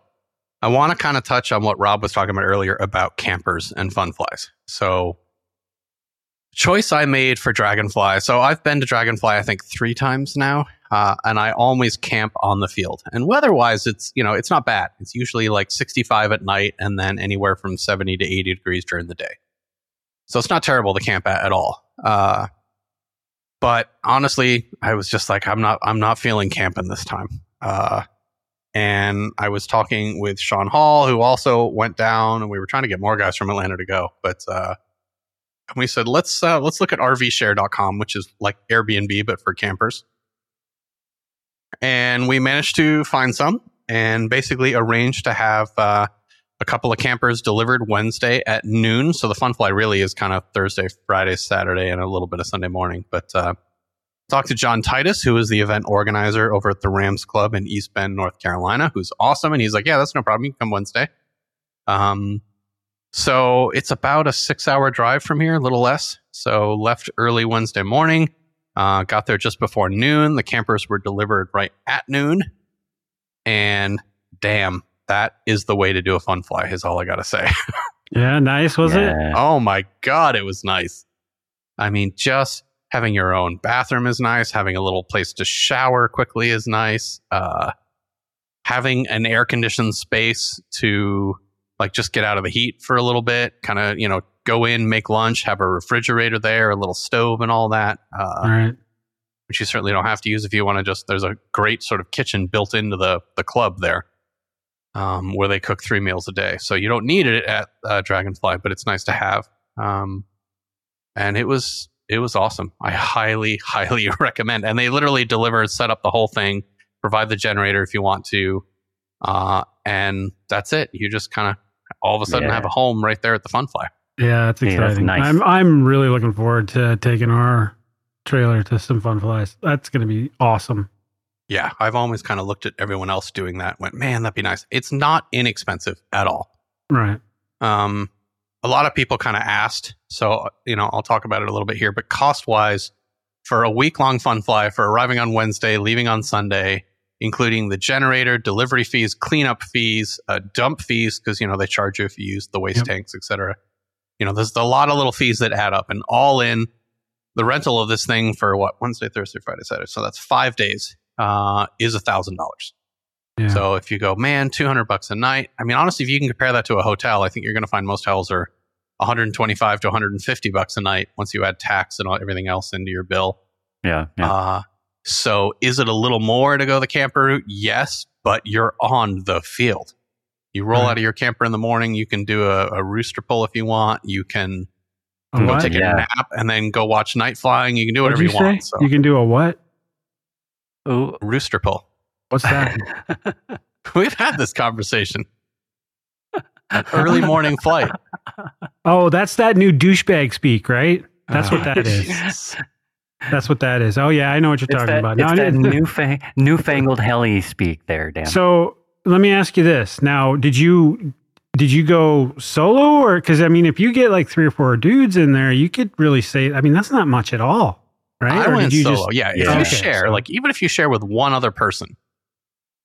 I want to kind of touch on what Rob was talking about earlier about campers and fun flies. So, choice I made for Dragonfly. So I've been to Dragonfly, I think three times now, uh, and I always camp on the field. And weather-wise, it's you know it's not bad. It's usually like 65 at night, and then anywhere from 70 to 80 degrees during the day. So it's not terrible to camp at at all. Uh, but honestly, I was just like, I'm not, I'm not feeling camping this time. Uh, and I was talking with Sean Hall, who also went down, and we were trying to get more guys from Atlanta to go. But uh, and we said, let's uh, let's look at RVShare.com, which is like Airbnb but for campers. And we managed to find some, and basically arranged to have uh, a couple of campers delivered Wednesday at noon. So the fun fly really is kind of Thursday, Friday, Saturday, and a little bit of Sunday morning. But uh, to John Titus, who is the event organizer over at the Rams Club in East Bend, North Carolina, who's awesome. And he's like, yeah, that's no problem. You can come Wednesday. Um, so it's about a six hour drive from here, a little less. So left early Wednesday morning, uh, got there just before noon. The campers were delivered right at noon. And damn, that is the way to do a fun fly, is all I got to say. Yeah, nice, was it? Oh my god, it was nice. I mean, just having your own bathroom is nice. Having a little place to shower quickly is nice. Uh, having an air conditioned space to like just get out of the heat for a little bit, kind of you know go in, make lunch, have a refrigerator there, a little stove, and all that. Uh, All right. which you certainly don't have to use if you want to just there's a great sort of kitchen built into the the club there um, where they cook three meals a day so you don't need it at uh, dragonfly but it's nice to have um, and it was it was awesome i highly highly recommend and they literally deliver set up the whole thing provide the generator if you want to uh, and that's it. You just kind of all of a sudden Yeah. have a home right there at the Fun Fly. Yeah, that's Yeah, that's exciting. nice. I'm I'm really looking forward to taking our trailer to some fun flies. That's going to be awesome. Yeah, I've always kind of looked at everyone else doing that. Went, man, that'd be nice. It's not inexpensive at all. Right. Um, a lot of people kind of asked, so you know, I'll talk about it a little bit here. But cost wise, for a week long fun fly, for arriving on Wednesday, leaving on Sunday, including the generator, delivery fees, cleanup fees, uh, dump fees, because you know they charge you if you use the waste Yep. tanks, etc. You know, there's a lot of little fees that add up, and all in the rental of this thing for what Wednesday, Thursday, Friday, Saturday. So that's five days. Uh, is a thousand dollars. So if you go, man, 200 bucks a night. I mean, honestly, if you can compare that to a hotel, I think you're going to find most hotels are 125 to 150 bucks a night once you add tax and all, everything else into your bill. Yeah. Yeah. Uh, so is it a little more to go the camper route? Yes, but you're on the field. You roll Right. out of your camper in the morning. You can do a, a rooster pull if you want. You can A go what? take Yeah. a nap and then go watch night flying. You can do What'd whatever you you, want. So You can do a what? Ooh. rooster pull. What's that? We've had this conversation. Early morning flight. oh, that's that new douchebag speak, right? That's what ah, that is. Jesus. That's what that is. Oh yeah, I know what you're It's talking that, about. it's Now, that it- newfang- newfangled heli speak there, Dan. So let me ask you this. Now, did you did you go solo or because I mean, if you get like three or four dudes in there, you could really say. I mean, that's not much at all, right? I Or went solo. just- yeah, if Yeah. you Okay, share, so- like even if you share with one other person,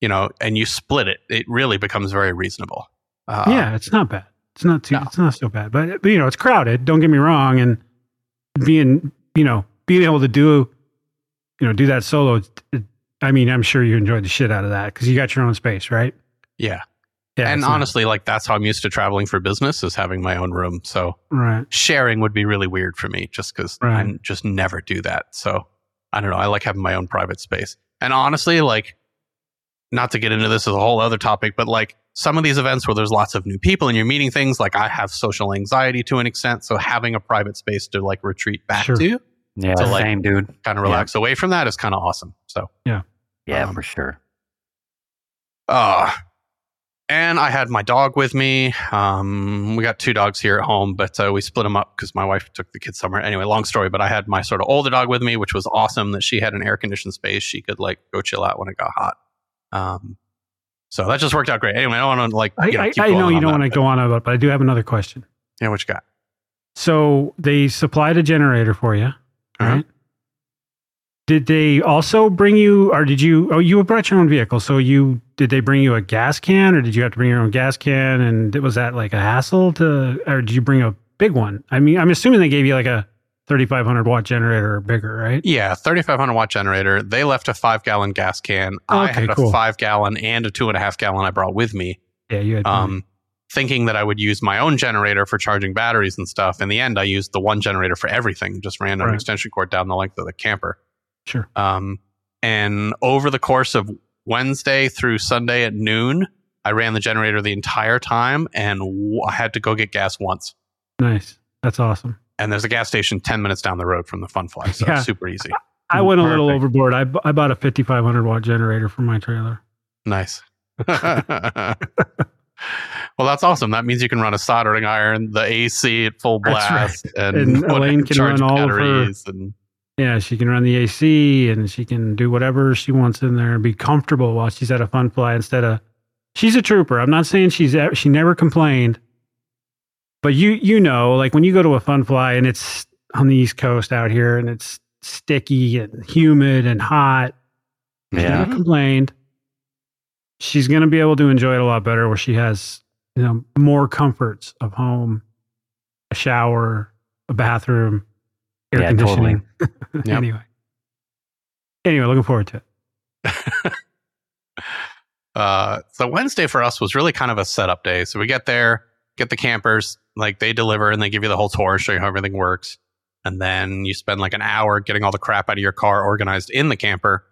you know, and you split it, it really becomes very reasonable. Uh, yeah, it's not bad. It's not too. No. It's not so bad, but, but you know, it's crowded. Don't get me wrong, and being you know being able to do you know do that solo. it- I mean, I'm sure you enjoyed the shit out of that because you got your own space, right? yeah. Yeah, and it's not- honestly, like that's how I'm used to traveling for business is having my own room. So right? sharing would be really weird for me just because I Right. n- just never do that. So I don't know. I like having my own private space. And honestly, like, not to get into this as a whole other topic, but like some of these events where there's lots of new people and you're meeting things, like I have social anxiety to an extent. So having a private space to like retreat back Sure. to, yeah, so, like, same dude. kind of relax away from that is kind of awesome. So, Yeah, um, for sure. uh, and I had my dog with me. Um, we got two dogs here at home, but uh, we split them up because my wife took the kids somewhere. Anyway, long story, but I had my sort of older dog with me, which was awesome that she had an air conditioned space. She could like go chill out when it got hot. Um, so that just worked out great. Anyway, I don't want to like, I, you know, I, I going know you don't want to go on about, it, but I do have another question. Yeah, what you got? So they supplied a generator for you, Uh-huh. right? Did they also bring you, or did you? Oh, you brought your own vehicle. So you did they bring you a gas can, or did you have to bring your own gas can? And was that like a hassle to, or did you bring a big one? I mean, I'm assuming they gave you like a 3,500 watt generator or bigger, right? Yeah, 3,500 watt generator. They left a five gallon gas can. I Okay, had a cool. five gallon and a two and a half gallon I brought with me. Yeah, you had. um, thinking that I would use my own generator for charging batteries and stuff. In the end, I used the one generator for everything, just ran an Right. extension cord down the length of the camper. Sure. Um, and over the course of Wednesday through Sunday at noon, I ran the generator the entire time and w- I had to go get gas once. Nice. That's awesome. And there's a gas station 10 minutes down the road from the Fun Fly. So Yeah. super easy. I went a little overboard. I, I bought a 5,500 watt generator for my trailer. Nice. well, that's awesome. That means you can run a soldering iron, the AC at full That's right. blast, and, And whatever, Elaine can run all of her- and Yeah, she can run the AC and she can do whatever she wants in there and be comfortable while she's at a fun fly instead of. She's a trooper. I'm not saying she's she never complained, but you you know like when you go to a fun fly and it's on the East Coast out here and it's sticky and humid and hot. She Yeah. never complained. She's gonna be able to enjoy it a lot better where she has you know more comforts of home, a shower, a bathroom, air Yeah, conditioning. Yep. anyway. Anyway, looking forward to it. Uh, so Wednesday for us was really kind of a setup day. So we get there, get the campers, like they deliver and they give you the whole tour, show you how everything works. And then you spend like an hour getting all the crap out of your car organized in the camper.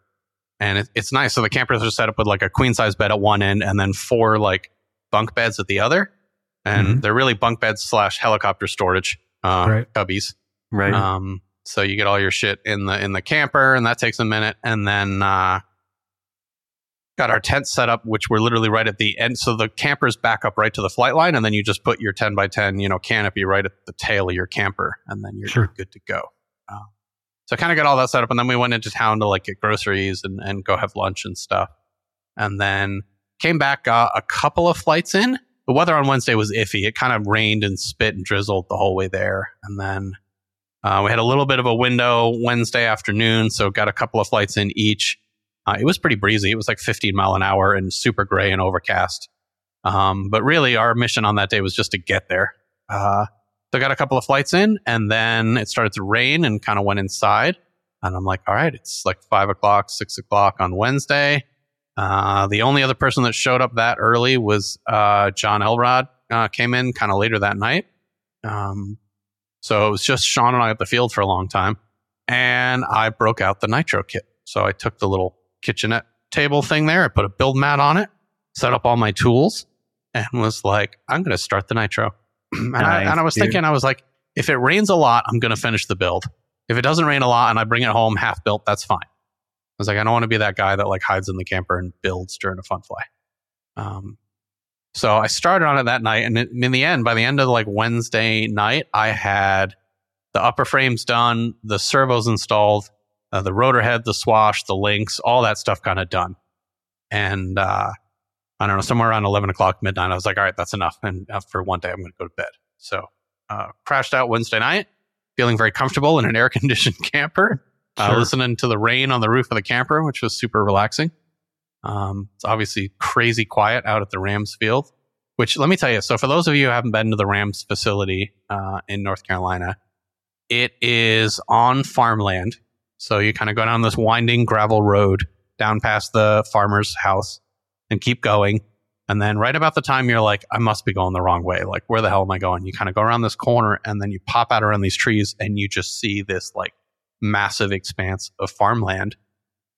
And it, it's nice. So the campers are set up with like a queen size bed at one end and then four like bunk beds at the other. And Mhm. they're really bunk beds slash helicopter storage uh, Right. cubbies. Right. Um, so you get all your shit in the in the camper, and that takes a minute, and then uh, got our tent set up, which we're literally right at the end. So the campers back up right to the flight line, and then you just put your 10 by 10, you know, canopy right at the tail of your camper, and then you're Sure. good to go. Uh, so I kind of got all that set up, and then we went into town to like get groceries and, and go have lunch and stuff. And then came back uh, a couple of flights in. The weather on Wednesday was iffy. It kind of rained and spit and drizzled the whole way there. And then uh, we had a little bit of a window Wednesday afternoon, so got a couple of flights in each. Uh, it was pretty breezy. It was like 15 mile an hour and super gray and overcast. Um, but really, our mission on that day was just to get there. Uh, so got a couple of flights in, and then it started to rain and kind of went inside. And I'm like, all right, it's like five o'clock, six o'clock on Wednesday. Uh, the only other person that showed up that early was uh, John Elrod. Uh, came in kind of later that night. Um, so it was just Sean and I at the field for a long time. And I broke out the nitro kit. So I took the little kitchenette table thing there. I put a build mat on it, set up all my tools, and was like, I'm going to start the nitro. and, I, and I was dude. thinking, I was like, if it rains a lot, I'm going to finish the build. If it doesn't rain a lot and I bring it home half built, that's fine. I was like, I don't want to be that guy that like hides in the camper and builds during a fun fly. Um, so I started on it that night, and in the end, by the end of like Wednesday night, I had the upper frames done, the servos installed, uh, the rotor head, the swash, the links, all that stuff kind of done. And uh, I don't know, somewhere around 11 o'clock midnight, I was like, all right, that's enough. And uh, for one day, I'm going to go to bed. So uh, crashed out Wednesday night, feeling very comfortable in an air conditioned camper, uh, Sure. listening to the rain on the roof of the camper, which was super relaxing. Um, it's obviously crazy quiet out at the Rams field, which let me tell you. So, for those of you who haven't been to the Rams facility uh, in North Carolina, it is on farmland. So, you kind of go down this winding gravel road down past the farmer's house and keep going. And then, right about the time you're like, I must be going the wrong way. Like, where the hell am I going? You kind of go around this corner and then you pop out around these trees and you just see this like massive expanse of farmland.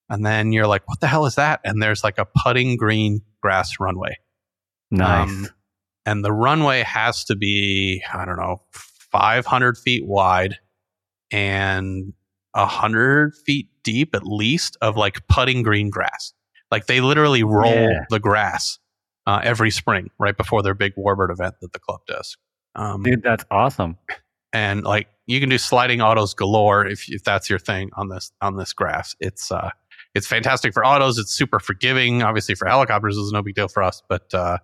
And then you're like, what the hell is that? And there's like a putting green grass runway. Nice. Um, and the runway has to be, I don't know, 500 feet wide and 100 feet deep at least of like putting green grass. Like they literally roll Yeah. the grass uh, every spring right before their big warbird event that the club does. Um, Dude, that's awesome. and like you can do sliding autos galore if, if that's your thing on this on this grass. It's uh it's fantastic for autos. It's super forgiving. Obviously for helicopters, it's no big deal for us, but uh,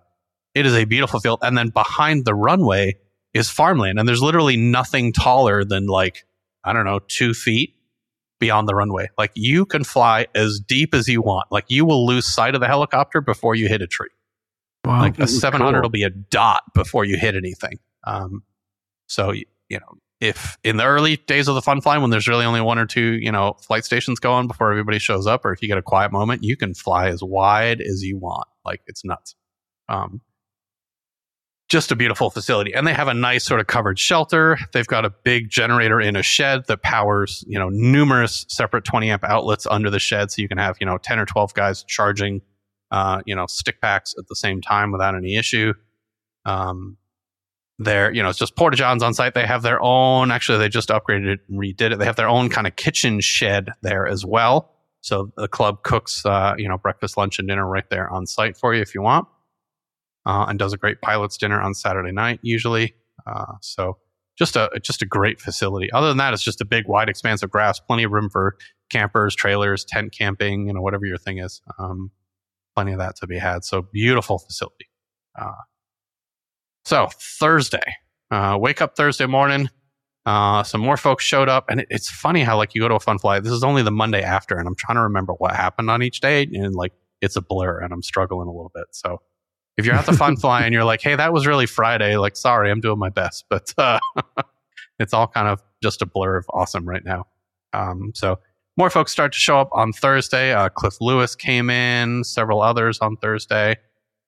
it is a beautiful field. And then behind the runway is farmland, and there's literally nothing taller than like I don't know two feet beyond the runway. Like you can fly as deep as you want. Like you will lose sight of the helicopter before you hit a tree Wow. like a 700 cool. will be a dot before you hit anything. Um, so you know, if in the early days of the fun flying when there's really only one or two, you know, flight stations going before everybody shows up, or if you get a quiet moment, you can fly as wide as you want. Like it's nuts. Um, just a beautiful facility, and they have a nice sort of covered shelter. They've got a big generator in a shed that powers, you know, numerous separate 20 amp outlets under the shed, so you can have, you know, 10 or 12 guys charging uh, you know, stick packs at the same time without any issue. Um, they're, you know, it's just porta johns on site. They have their own, actually, they just upgraded it and redid it. They have their own kind of kitchen shed there as well. So the club cooks, uh, you know, breakfast, lunch, and dinner right there on site for you if you want. Uh, and does a great pilot's dinner on Saturday night usually. Uh, so just a just a great facility. Other than that, it's just a big, wide expanse of grass, plenty of room for campers, trailers, tent camping, you know, whatever your thing is. Um, plenty of that to be had. So beautiful facility. Uh, so Thursday, uh, wake up Thursday morning. Uh, some more folks showed up, and it, it's funny how like you go to a fun fly. This is only the Monday after, and I'm trying to remember what happened on each day, and like it's a blur, and I'm struggling a little bit. So if you're at the fun fly and you're like, "Hey, that was really Friday," like, sorry, I'm doing my best, but uh, it's all kind of just a blur of awesome right now. Um, so more folks start to show up on Thursday. Uh, Cliff Lewis came in, several others on Thursday.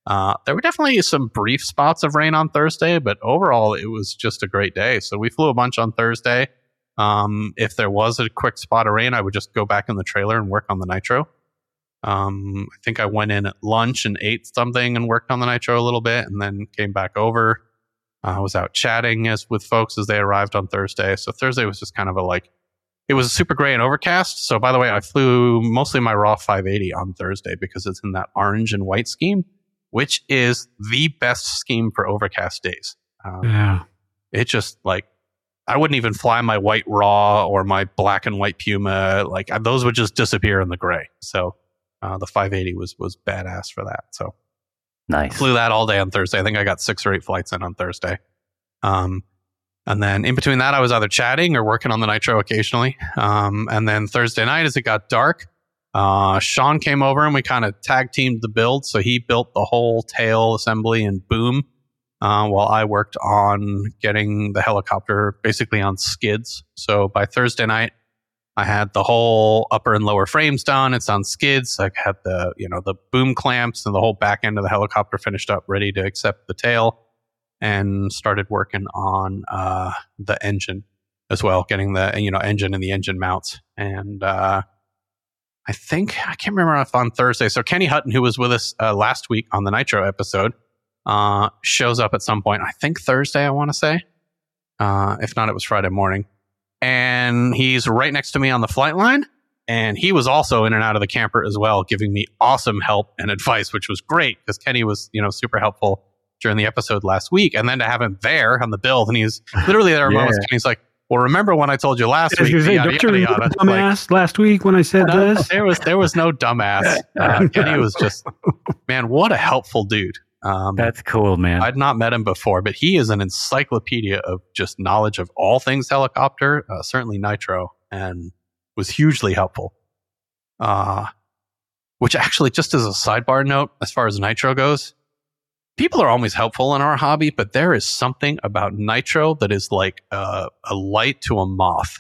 Uh, there were definitely some brief spots of rain on Thursday, but overall it was just a great day. So we flew a bunch on Thursday. Um, if there was a quick spot of rain, I would just go back in the trailer and work on the nitro. Um, I think I went in at lunch and ate something and worked on the nitro a little bit, and then came back over. Uh, I was out chatting as with folks as they arrived on Thursday. So Thursday was just kind of a like it was super gray and overcast. So, by the way, I flew mostly my raw 580 on Thursday because it's in that orange and white scheme, which is the best scheme for overcast days. Um, Yeah. it just like I wouldn't even fly my white raw or my black and white Puma. Like those would just disappear in the gray. So uh, the 580 was was badass for that. So Nice. flew that all day on Thursday. I think I got six or eight flights in on Thursday. Um, and then in between that, I was either chatting or working on the Nitro occasionally. Um, and then Thursday night, as it got dark, uh, Sean came over and we kind of tag teamed the build. So he built the whole tail assembly and boom, uh, while I worked on getting the helicopter basically on skids. So by Thursday night, I had the whole upper and lower frames done. It's on skids. I had the you know the boom clamps and the whole back end of the helicopter finished up, ready to accept the tail, and started working on uh, the engine as well, getting the you know engine and the engine mounts. And uh, I think I can't remember if on Thursday. So Kenny Hutton, who was with us uh, last week on the Nitro episode, uh, shows up at some point. I think Thursday. I want to say. Uh, if not, it was Friday morning and he's right next to me on the flight line. And he was also in and out of the camper as well, giving me awesome help and advice, which was great because Kenny was, you know, super helpful during the episode last week. And then to have him there on the build, and he's literally there. Yeah. Yeah. And he's like, "Well, remember when I told you last I week?" gonna say, Yada, don't you yada, yada. dumbass last week when I said Like, this? there was there was no dumbass. Uh, Kenny was just man, what a helpful dude. Um, That's cool, man. I'd not met him before, but he is an encyclopedia of just knowledge of all things helicopter, uh, certainly nitro, and was hugely helpful. Uh, which actually, just as a sidebar note, as far as nitro goes, people are always helpful in our hobby, but there is something about nitro that is like a, a light to a moth.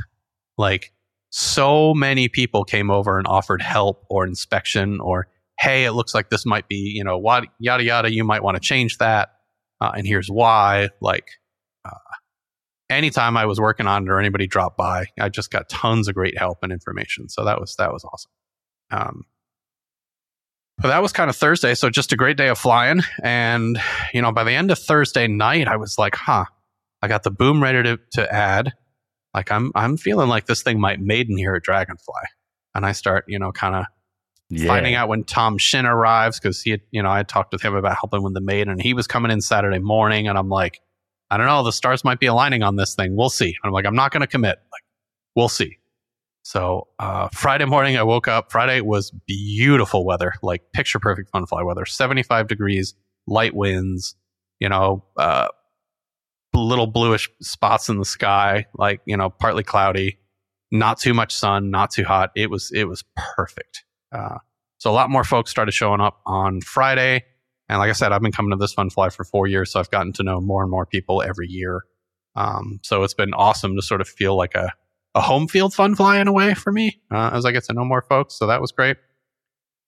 Like so many people came over and offered help or inspection or hey, it looks like this might be, you know, what, yada, yada, you might want to change that. Uh, and here's why. Like, uh, anytime I was working on it or anybody dropped by, I just got tons of great help and information. So that was, that was awesome. Um, but that was kind of Thursday. So just a great day of flying. And, you know, by the end of Thursday night, I was like, huh, I got the boom ready to, to add. Like, I'm, I'm feeling like this thing might maiden here at Dragonfly. And I start, you know, kind of yeah. finding out when Tom Shin arrives because he had, you know, I had talked with him about helping with the maid and he was coming in Saturday morning and I'm like, I don't know, the stars might be aligning on this thing. We'll see. I'm like, I'm not going to commit. Like, we'll see. So uh, Friday morning, I woke up. Friday was beautiful weather, like picture perfect fun fly weather, 75 degrees, light winds, you know, uh, little bluish spots in the sky, like you know, partly cloudy, not too much sun, not too hot. It was it was perfect. Uh, so a lot more folks started showing up on Friday. And like I said, I've been coming to this fun fly for four years, so I've gotten to know more and more people every year. Um, so it's been awesome to sort of feel like a, a home field fun flying away for me uh, as I get to know more folks. So that was great.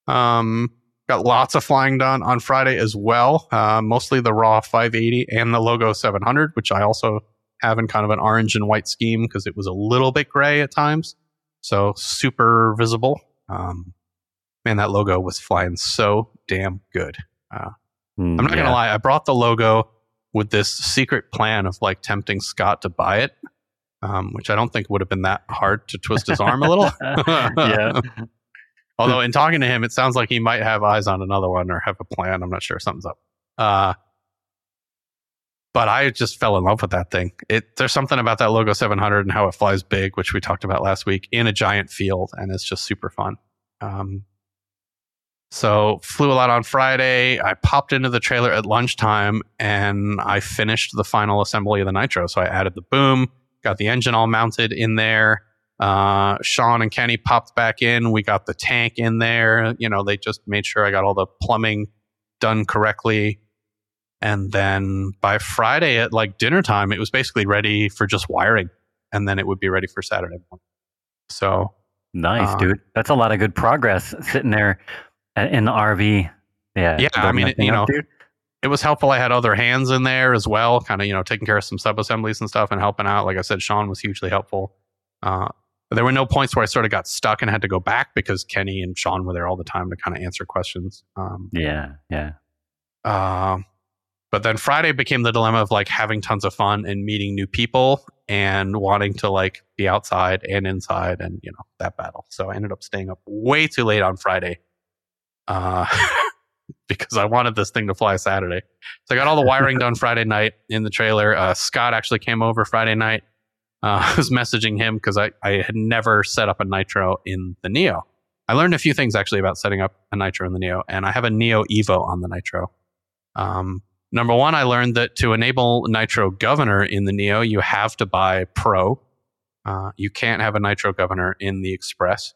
Um, got lots of flying done on Friday as well, uh, mostly the raw 580 and the logo 700, which I also have in kind of an orange and white scheme because it was a little bit gray at times. So super visible. Um, man, that logo was flying so damn good. Uh, Mm, I'm not yeah. gonna lie, I brought the logo with this secret plan of like tempting Scott to buy it, um, which I don't think would have been that hard to twist his arm a little. yeah. Although in talking to him, it sounds like he might have eyes on another one or have a plan. I'm not sure. Something's up. Uh, but I just fell in love with that thing. It there's something about that logo 700 and how it flies big, which we talked about last week, in a giant field, and it's just super fun. Um, so flew a lot on Friday. I popped into the trailer at lunchtime and I finished the final assembly of the Nitro. So I added the boom, got the engine all mounted in there. Uh, Sean and Kenny popped back in. We got the tank in there. You know, they just made sure I got all the plumbing done correctly. And then by Friday at like dinner time, it was basically ready for just wiring. And then it would be ready for Saturday morning. So Nice, Uh, dude. That's a lot of good progress sitting there in the RV. Yeah. Yeah, I mean, it- you know. It was helpful. I had other hands in there as well, kind of, you know, taking care of some sub assemblies and stuff and helping out. Like I said, Sean was hugely helpful. Uh, there were no points where I sort of got stuck and had to go back because Kenny and Sean were there all the time to kind of answer questions. Um, Yeah, yeah. um, but then Friday became the dilemma of like having tons of fun and meeting new people. and wanting to like be outside and inside and you know that battle. So I ended up staying up way too late on Friday. Uh because I wanted this thing to fly Saturday. So I got all the wiring done Friday night in the trailer. Uh, Scott actually came over Friday night. Uh, I was messaging him because I, I had never set up a Nitro in the Neo. I learned a few things actually about setting up a Nitro in the Neo, and I have a Neo Evo on the Nitro. Um, number one, I learned that to enable Nitro Governor in the Neo, you have to buy Pro. Uh, you can't have a Nitro Governor in the Express.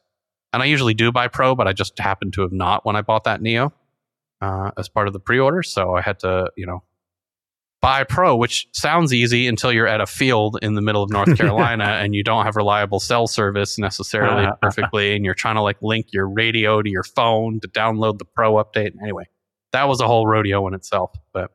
And I usually do buy Pro, but I just happened to have not when I bought that Neo uh, as part of the pre-order. So I had to, you know, buy Pro, which sounds easy until you're at a field in the middle of North Carolina and you don't have reliable cell service necessarily perfectly, and you're trying to like link your radio to your phone to download the Pro update. Anyway, that was a whole rodeo in itself, but.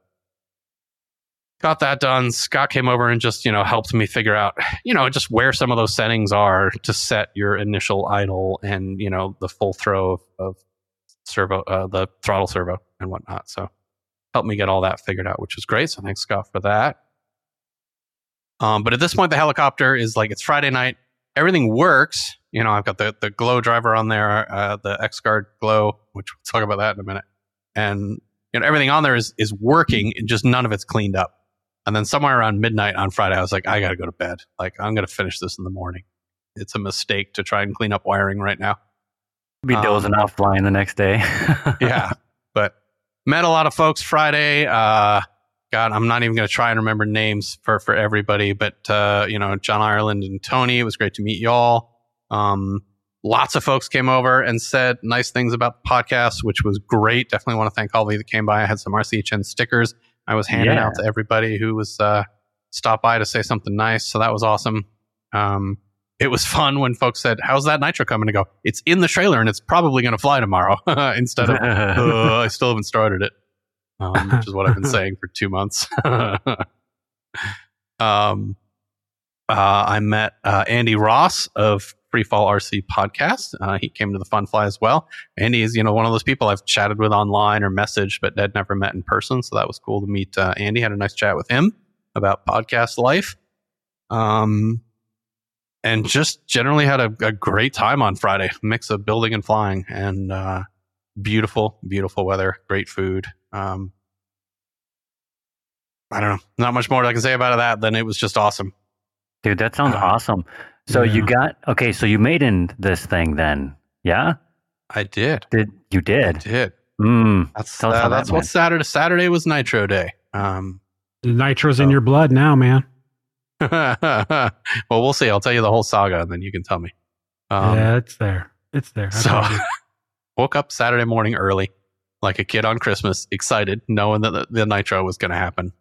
Got that done. Scott came over and just, you know, helped me figure out, you know, just where some of those settings are to set your initial idle and, you know, the full throw of, of servo, uh, the throttle servo and whatnot. So helped me get all that figured out, which was great. So thanks, Scott, for that. Um, but at this point, the helicopter is like it's Friday night. Everything works. You know, I've got the the glow driver on there, uh, the X Guard glow, which we'll talk about that in a minute. And you know, everything on there is is working, and just none of it's cleaned up. And then somewhere around midnight on Friday, I was like, I got to go to bed. Like, I'm going to finish this in the morning. It's a mistake to try and clean up wiring right now. Be Um, dozing off flying the next day. yeah. But met a lot of folks Friday. Uh, God, I'm not even going to try and remember names for, for everybody, but, uh, you know, John Ireland and Tony, it was great to meet y'all. Um, lots of folks came over and said nice things about the podcast, which was great. Definitely want to thank all of you that came by. I had some RCHN stickers I was handing Yeah. out to everybody who was, uh, stopped by to say something nice. So that was awesome. Um, it was fun when folks said, how's that nitro coming to go? It's in the trailer and it's probably going to fly tomorrow instead of, uh, I still haven't started it, um, which is what I've been saying for two months. um, uh, I met uh, Andy Ross of Freefall RC Podcast. Uh, he came to the Fun Fly as well. Andy is, you know, one of those people I've chatted with online or messaged, but had never met in person. So that was cool to meet uh, Andy. Had a nice chat with him about podcast life. Um, and just generally had a, a great time on Friday. Mix of building and flying, and uh, beautiful, beautiful weather, great food. Um, I don't know, not much more I can say about that than it was just awesome. Dude, that sounds Uh, awesome. So you got okay. So you made in this thing then? Yeah, I did, did you I did? did. Mm. That's uh, how that that's what. Saturday. Saturday was Nitro Day. Um, The nitro's in your blood now, man. well, we'll see. I'll tell you the whole saga, and then you can tell me. Um, yeah, it's there. It's there. I So woke up Saturday morning early, like a kid on Christmas, excited, knowing that the, the nitro was going to happen.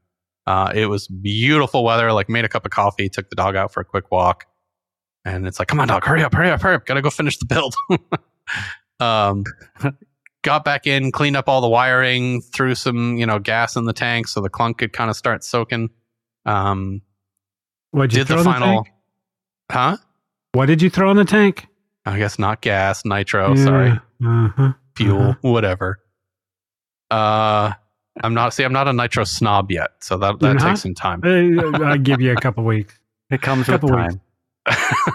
Uh, it was beautiful weather. Like made a cup of coffee, took the dog out for a quick walk, and it's like, come on, dog, hurry up, hurry up, hurry up, gotta go finish the build. um, got back in, cleaned up all the wiring, threw some you know gas in the tank so the clunk could kind of start soaking. Um, What'd you did throw the in the final, tank? huh? What did you throw in the tank? I guess not gas, nitro. Sorry. Uh-huh. fuel, Uh-huh. whatever. Uh, I'm not. See, I'm not a nitro snob yet, so that that not? takes some time. I'll give you a couple weeks. It comes with Couple weeks. time.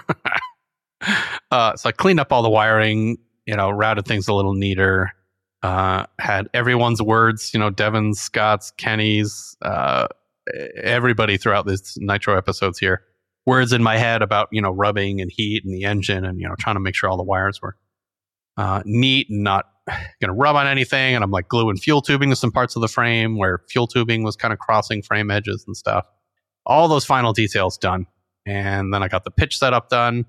uh, so I cleaned up all the wiring, you know, routed things a little neater. Uh, had everyone's words, you know, Devin's, Scott's, Kenny's, uh, everybody throughout this Nitro episodes here. Words in my head about, you know, rubbing and heat and the engine and, you know, trying to make sure all the wires were uh, neat and not going to rub on anything. And I'm like gluing fuel tubing to some parts of the frame where fuel tubing was kind of crossing frame edges and stuff. All those final details done. And then I got the pitch setup done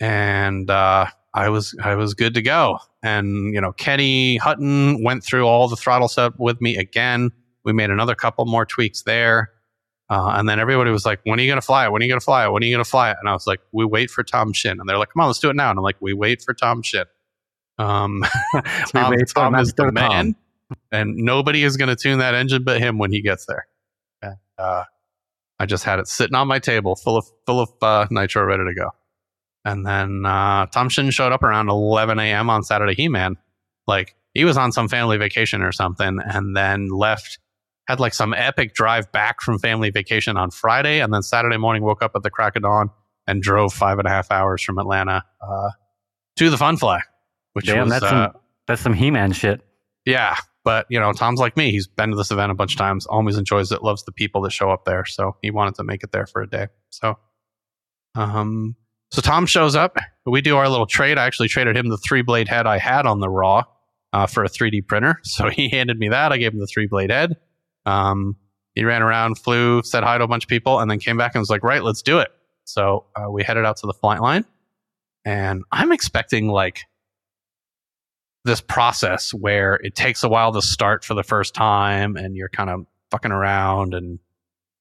and uh, I was I was good to go. And you know, Kenny Hutton went through all the throttle setup with me again. We made another couple more tweaks there, uh, and then everybody was like, "When are you going to fly it? When are you going to fly it? When are you going to fly it?" And I was like, "We wait for Tom Shin." And they're like, "Come on, let's do it now." And I'm like, "We wait for Tom Shin." Um, Tom, Tom is the man, and nobody is going to tune that engine but him when he gets there. And, uh, I just had it sitting on my table, full of full of uh, nitro, ready to go. And then uh, Tom Shin showed up around 11 a.m. on Saturday. He man, like he was on some family vacation or something, and then left had like some epic drive back from family vacation on Friday, and then Saturday morning woke up at the crack of dawn and drove five and a half hours from Atlanta uh, to the Fun Fly, which Damn, was that's uh, some that's some He-Man shit. yeah. But you know, Tom's like me; he's been to this event a bunch of times, always enjoys it, loves the people that show up there, so he wanted to make it there for a day. So, um, so Tom shows up. We do our little trade. I actually traded him the three blade head I had on the Raw uh, for a 3D printer. So he handed me that. I gave him the three blade head. Um, he ran around, flew, said hi to a bunch of people, and then came back and was like, "Right, let's do it." So uh, we headed out to the flight line, and I'm expecting like this process where it takes a while to start for the first time, and you're kind of fucking around, and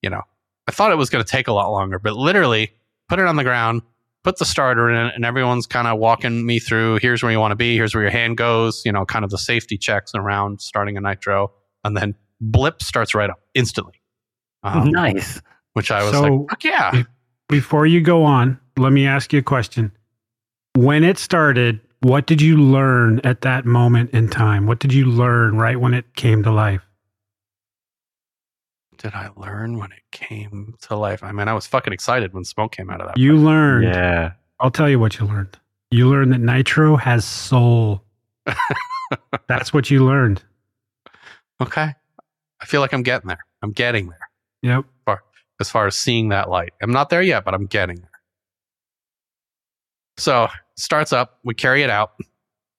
you know, I thought it was going to take a lot longer, but literally put it on the ground, put the starter in it, and everyone's kind of walking me through. Here's where you want to be. Here's where your hand goes. You know, kind of the safety checks around starting a nitro, and then blip starts right up instantly. Um, nice. Which I was So- like, fuck yeah. Before you go on, let me ask you a question. When it started, what did you learn at that moment in time? What did you learn right when it came to life? Did I learn when it came to life? I mean, I was fucking excited when smoke came out of that. You learned. Yeah. I'll tell you what you learned. You learned that nitro has soul. That's what you learned. Okay. I feel like I'm getting there. I'm getting there. Yep. as far as seeing that light. I'm not there yet, but I'm getting there. So starts up, we carry it out.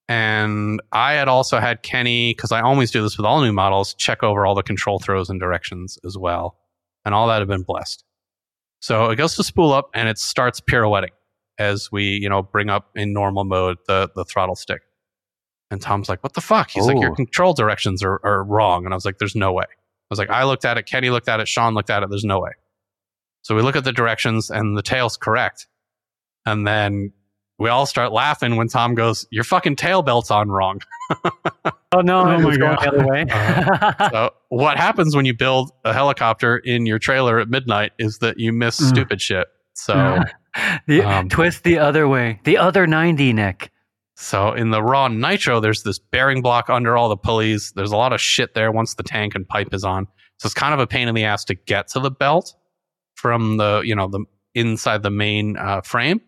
And I had also had Kenny, because I always do this with all new models, check over all the control throws and directions as well. And all that had been blessed. So it goes to spool up and it starts pirouetting as we, you know, bring up in normal mode the, the throttle stick. And Tom's like, what the fuck? He's like, your Oh. control directions are, are wrong. And I was like, there's no way. I was like, I looked at it, Kenny looked at it, Sean looked at it, there's no way. So we look at the directions and the tail's correct. And then we all start laughing when Tom goes, Your fucking tail belt's on wrong. Oh no, Oh it my going God. the other way. so what happens when you build a helicopter in your trailer at midnight is that you miss Mm. stupid shit. So Yeah. the, Um, twist the other way. The other 90, Nick. So in the raw nitro, there's this bearing block under all the pulleys. There's a lot of shit there once the tank and pipe is on. So it's kind of a pain in the ass to get to the belt from the, you know, the inside the main uh, frame.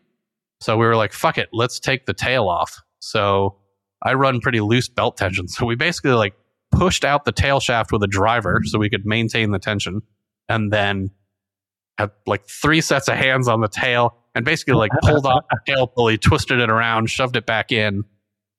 So we were like, fuck it, let's take the tail off. So I run pretty loose belt tension. So we basically like pushed out the tail shaft with a driver so we could maintain the tension and then had like three sets of hands on the tail and basically like pulled off the tail pulley, twisted it around, shoved it back in,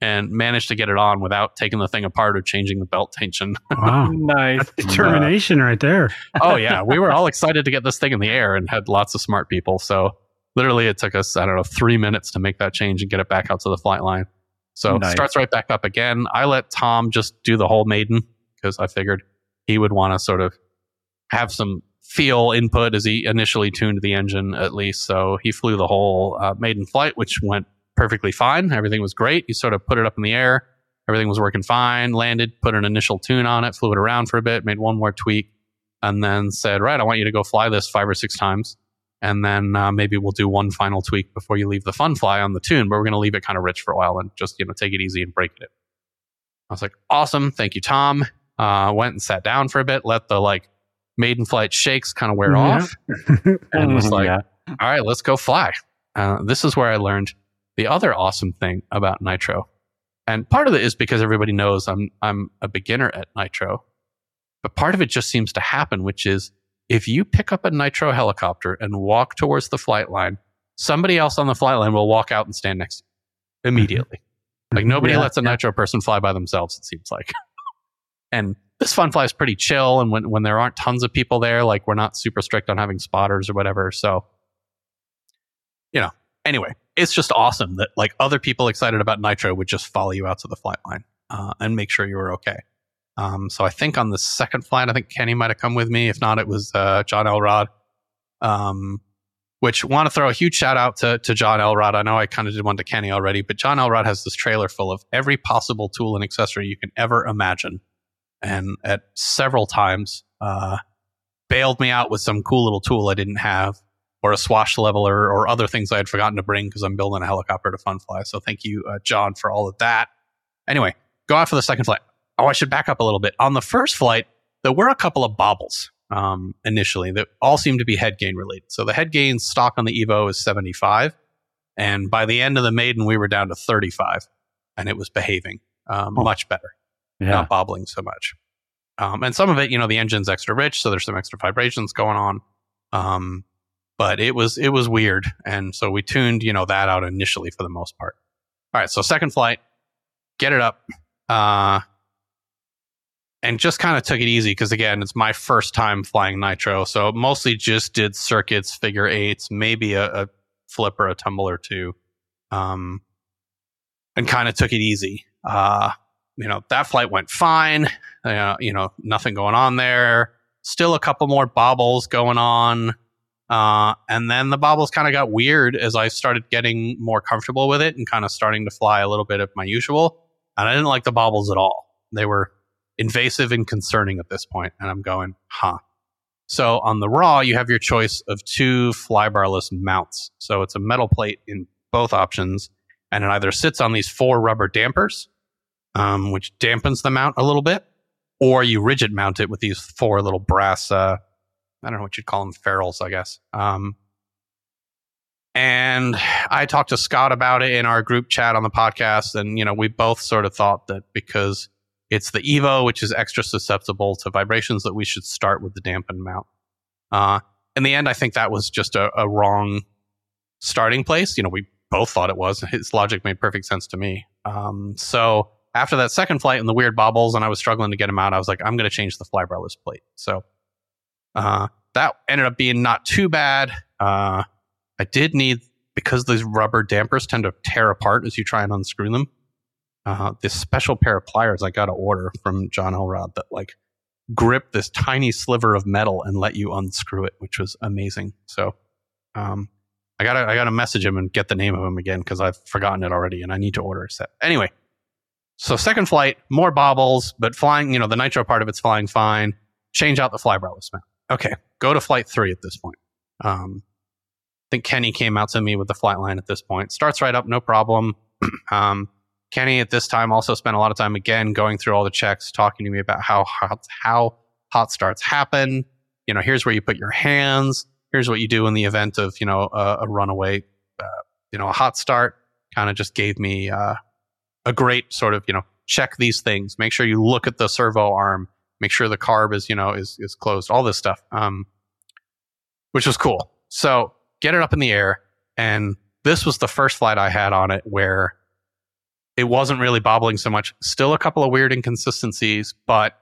and managed to get it on without taking the thing apart or changing the belt tension. Wow. Nice. That's determination right there. oh yeah, we were all excited to get this thing in the air and had lots of smart people. So literally, it took us I don't know three minutes to make that change and get it back out to the flight line. So Nice. starts right back up again. I let Tom just do the whole maiden because I figured he would want to sort of have some feel input as he initially tuned the engine at least. So he flew the whole uh, maiden flight, which went perfectly fine. Everything was great. He sort of put it up in the air. Everything was working fine. Landed, put an initial tune on it, flew it around for a bit, made one more tweak, and then said, "Right, I want you to go fly this five or six times, and then uh, maybe we'll do one final tweak before you leave the fun fly on the tune. But we're going to leave it kind of rich for a while and just you know take it easy and break it." I was like, "Awesome, thank you, Tom." Uh, went and sat down for a bit, let the like maiden flight shakes kind of wear Yeah. off, and was Mhm, like, yeah. all right, let's go fly. Uh, this is where I learned the other awesome thing about Nitro. And part of it is because everybody knows I'm I'm a beginner at Nitro. But part of it just seems to happen, which is if you pick up a Nitro helicopter and walk towards the flight line, somebody else on the flight line will walk out and stand next to you immediately. Like nobody Yeah, lets a Nitro person fly by themselves, it seems like. and this fun fly is pretty chill. And when, when there aren't tons of people there, like we're not super strict on having spotters or whatever. So, you know, anyway, it's just awesome that like other people excited about Nitro would just follow you out to the flight line uh, and make sure you were okay. Um, so I think on the second flight, I think Kenny might have come with me. If not, it was uh, John Elrod. Um, which want to throw a huge shout out to, to John Elrod. I know I kind of did one to Kenny already, but John Elrod has this trailer full of every possible tool and accessory you can ever imagine. And at several times, uh, bailed me out with some cool little tool I didn't have, or a swash leveler, or other things I had forgotten to bring because I'm building a helicopter to fun fly. So thank you, uh, John, for all of that. Anyway, go out for the second flight. Oh, I should back up a little bit. On the first flight, there were a couple of bobbles um, initially that all seemed to be head gain related. So the head gain stock on the Evo is 75. And by the end of the maiden, we were down to 35 and it was behaving um, Oh. much better, Yeah. not bobbling so much. Um, and some of it, you know, the engine's extra rich, so there's some extra vibrations going on. Um, but it was it was weird, and so we tuned, you know, that out initially for the most part. All right, so second flight, get it up, uh, and just kind of took it easy because again, it's my first time flying nitro, so mostly just did circuits, figure eights, maybe a, a flip or a tumble or two, um, and kind of took it easy. Uh, you know, that flight went fine. Uh, you know, nothing going on there. Still a couple more bobbles going on. Uh, and then the bobbles kind of got weird as I started getting more comfortable with it and kind of starting to fly a little bit of my usual. And I didn't like the bobbles at all. They were invasive and concerning at this point. And I'm going, huh. So on the raw, you have your choice of two flybarless mounts. So it's a metal plate in both options, and it either sits on these four rubber dampers, um, which dampens the mount a little bit, or you rigid mount it with these four little brass, uh, I don't know what you'd call them, ferrules, I guess. Um, and I talked to Scott about it in our group chat on the podcast, and you know we both sort of thought that because it's the Evo, which is extra susceptible to vibrations, that we should start with the dampened mount. Uh, in the end, I think that was just a, a wrong starting place. You know, we both thought it was. His logic made perfect sense to me. Um, so after that second flight and the weird bobbles, and I was struggling to get him out, I was like, I'm going to change the flybarless plate. So uh, that ended up being not too bad. Uh, I did need because these rubber dampers tend to tear apart as you try and unscrew them. Uh, this special pair of pliers I got to order from John Elrod that like grip this tiny sliver of metal and let you unscrew it, which was amazing. So, um, I gotta I gotta message him and get the name of him again because I've forgotten it already and I need to order a set. Anyway, so second flight, more bobbles, but flying. You know, the nitro part of it's flying fine. Change out the flybarless mount. Okay, go to flight three at this point. Um, I think Kenny came out to me with the flight line at this point. Starts right up, no problem. um, Kenny at this time also spent a lot of time again going through all the checks, talking to me about how hot, how hot starts happen. You know, here's where you put your hands. Here's what you do in the event of you know a, a runaway, uh, you know, a hot start. Kind of just gave me uh, a great sort of you know check these things. Make sure you look at the servo arm. Make sure the carb is you know is is closed. All this stuff, um, which was cool. So get it up in the air, and this was the first flight I had on it where it wasn't really bobbling so much. Still a couple of weird inconsistencies, but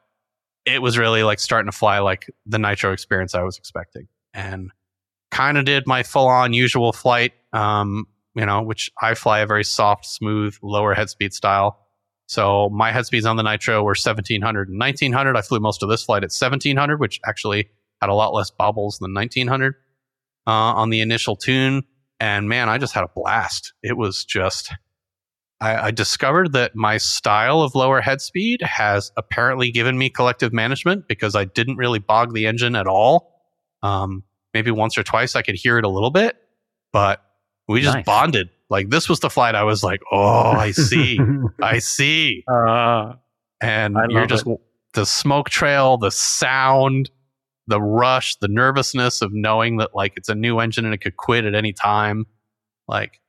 it was really like starting to fly like the nitro experience I was expecting, and kind of did my full on usual flight. Um, you know, which I fly a very soft, smooth, lower head speed style. So my head speeds on the Nitro were 1700 and 1900. I flew most of this flight at 1700, which actually had a lot less bobbles than 1900 uh, on the initial tune. And man, I just had a blast. It was just, I, I discovered that my style of lower head speed has apparently given me collective management because I didn't really bog the engine at all. Um, maybe once or twice I could hear it a little bit, but we just Nice. bonded. Like this was the flight I was like, oh, I see, I see. Uh, And I you're just the smoke trail, the sound, the rush, the nervousness of knowing that like it's a new engine and it could quit at any time. Like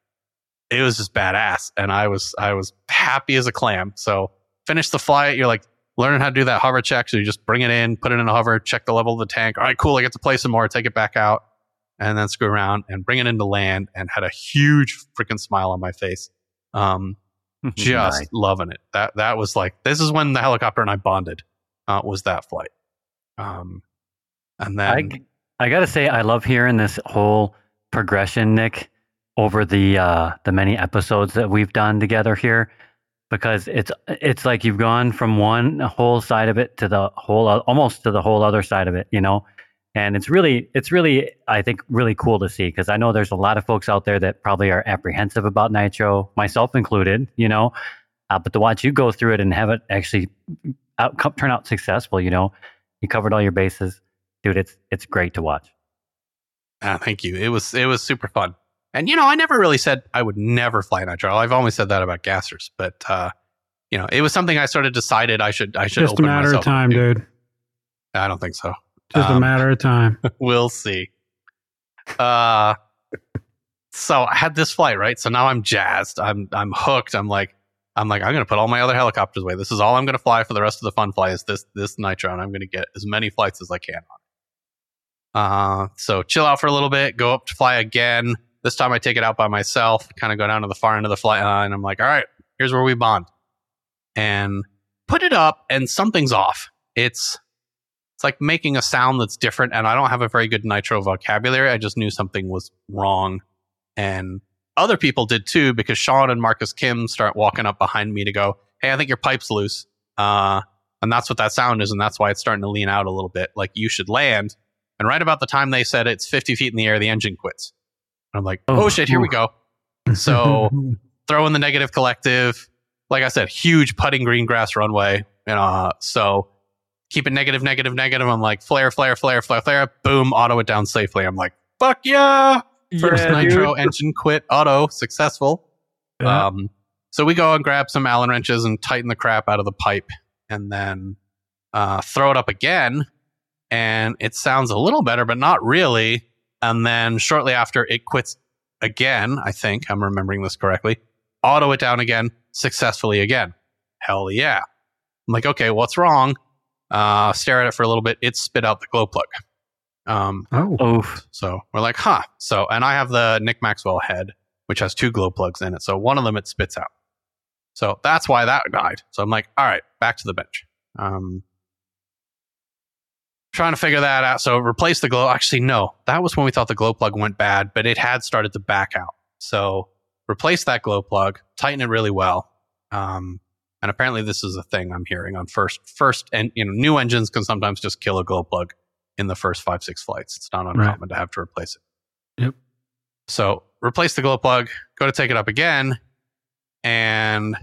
it was just badass. And I was I was happy as a clam. So finish the flight, you're like learning how to do that hover check. So you just bring it in, put it in a hover, check the level of the tank. All right, cool. I get to play some more, take it back out, and then screw around and bring it into land and had a huge freaking smile on my face. Um, just nice. loving it. That that was like this is when the helicopter and I bonded. Uh, was that flight? Um, and I, then I gotta say, I love hearing this whole progression, Nick, over the uh, the many episodes that we've done together here, because it's it's like you've gone from one whole side of it to the whole almost to the whole other side of it, you know. And it's really it's really I think really cool to see because I know there's a lot of folks out there that probably are apprehensive about nitro, myself included, you know. Uh, but to watch you go through it and have it actually out, come, turn out successful, you know, you covered all your bases dude it's it's great to watch ah, thank you. It was it was super fun. And you know, I never really said I would never fly nitro. I've always said that about gassers, but uh, you know, it was something I sort of decided I should I should Just a open matter of myself up time, to. dude. I don't think so. Just a Um, matter of time. we'll see. Uh so I had this flight, right? So now I'm jazzed. I'm I'm hooked. I'm like I'm like I'm gonna put all my other helicopters away. This is all I'm gonna fly for the rest of the fun fly is this this nitro, and I'm gonna get as many flights as I can on. Uh so chill out for a little bit, go up to fly again. This time I take it out by myself, kind of go down to the far end of the flight line. I'm like, all right, here's where we bond. And put it up and something's off. It's it's like making a sound that's different and i don't have a very good nitro vocabulary. I just knew something was wrong. And other people did too because sean and marcus kim start walking up behind me to go hey i think your pipe's loose. Uh, and that's what that sound is and that's why it's starting to lean out a little bit like you should land. And right about the time they said it's 50 feet in the air the engine quits. And i'm like oh, Oh, shit here we go. So throw in the negative collective. Like I said, huge putting green grass runway. Know, uh, so keep it negative, negative, negative. I'm like flare, flare, flare, flare, flare. Boom, auto it down safely. I'm like, fuck yeah! First Yeah, nitro dude. engine quit, auto successful. Yeah. Um, so we go and grab some Allen wrenches and tighten the crap out of the pipe, and then uh, throw it up again. And it sounds a little better, but not really. And then shortly after, it quits again. I think I'm remembering this correctly. Auto it down again, successfully again. Hell yeah! I'm like, okay, what's wrong? Uh, stare at it for a little bit. It spit out the glow plug. Um, oh, Oof. so we're like, huh. So, and I have the Nick Maxwell head, which has two glow plugs in it. So one of them it spits out. So that's why that died. So I'm like, all right, back to the bench. Um, trying to figure that out. So replace the glow. Actually, no, that was when we thought the glow plug went bad, but it had started to back out. So replace that glow plug, tighten it really well. Um, and apparently this is a thing I'm hearing on first, first, and you know, new engines can sometimes just kill a glow plug in the first five, six flights. It's not uncommon to have to replace it. Yep. So replace the glow plug, go to take it up again. And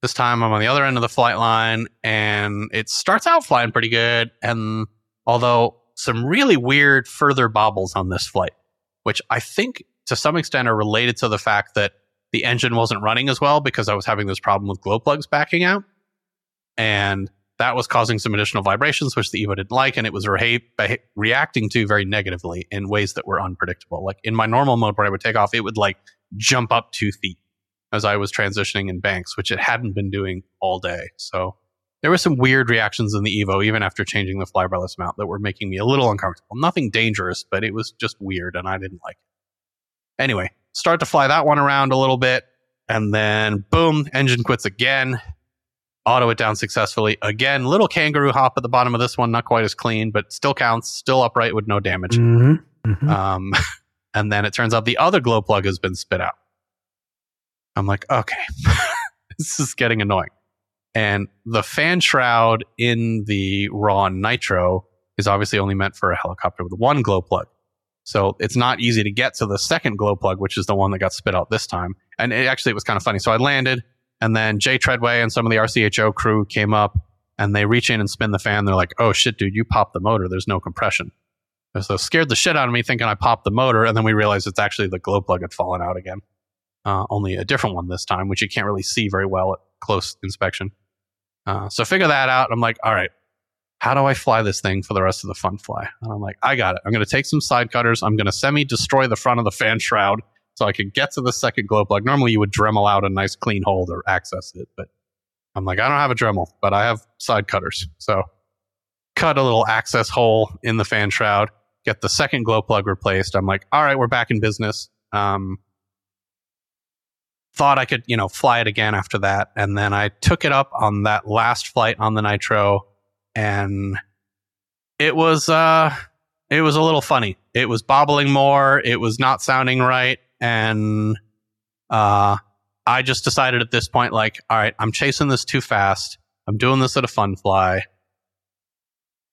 this time I'm on the other end of the flight line and it starts out flying pretty good. And although some really weird further bobbles on this flight, which I think to some extent are related to the fact that the engine wasn't running as well because I was having this problem with glow plugs backing out. And that was causing some additional vibrations, which the Evo didn't like, and it was reacting to very negatively in ways that were unpredictable. Like in my normal mode where I would take off, it would like jump up two feet as I was transitioning in banks, which it hadn't been doing all day. So there were some weird reactions in the Evo, even after changing the flybarless mount, that were making me a little uncomfortable. Nothing dangerous, but it was just weird, and I didn't like it. Anyway, start to fly that one around a little bit, and then boom, engine quits again auto it down successfully. Again, little kangaroo hop at the bottom of this one, not quite as clean, but still counts, still upright with no damage. Mhm, mhm. Um, and then it turns out the other glow plug has been spit out. I'm like, okay, this is getting annoying. And the fan shroud in the raw nitro is obviously only meant for a helicopter with one glow plug. So it's not easy to get to the second glow plug, which is the one that got spit out this time. And it actually it was kind of funny. So I landed, and then Jay Treadway and some of the RCHO crew came up and they reach in and spin the fan. They're like, oh shit, dude, you popped the motor. There's no compression. So scared the shit out of me thinking I popped the motor. And then we realized it's actually the glow plug had fallen out again. Uh, only a different one this time, which you can't really see very well at close inspection. Uh, so figure that out. I'm like, all right, how do I fly this thing for the rest of the fun fly? And I'm like, I got it. I'm going to take some side cutters. I'm going to semi destroy the front of the fan shroud so I could get to the second glow plug. Normally, you would Dremel out a nice clean hole to access it, but I'm like, I don't have a Dremel, but I have side cutters. So cut a little access hole in the fan shroud, get the second glow plug replaced. I'm like, all right, we're back in business. Um, thought I could, you know, fly it again after that. And then I took it up on that last flight on the Nitro and it was, uh, it was a little funny. It was bobbling more. It was not sounding right. And, uh, I just decided at this point, like, all right, I'm chasing this too fast. I'm doing this at a fun fly.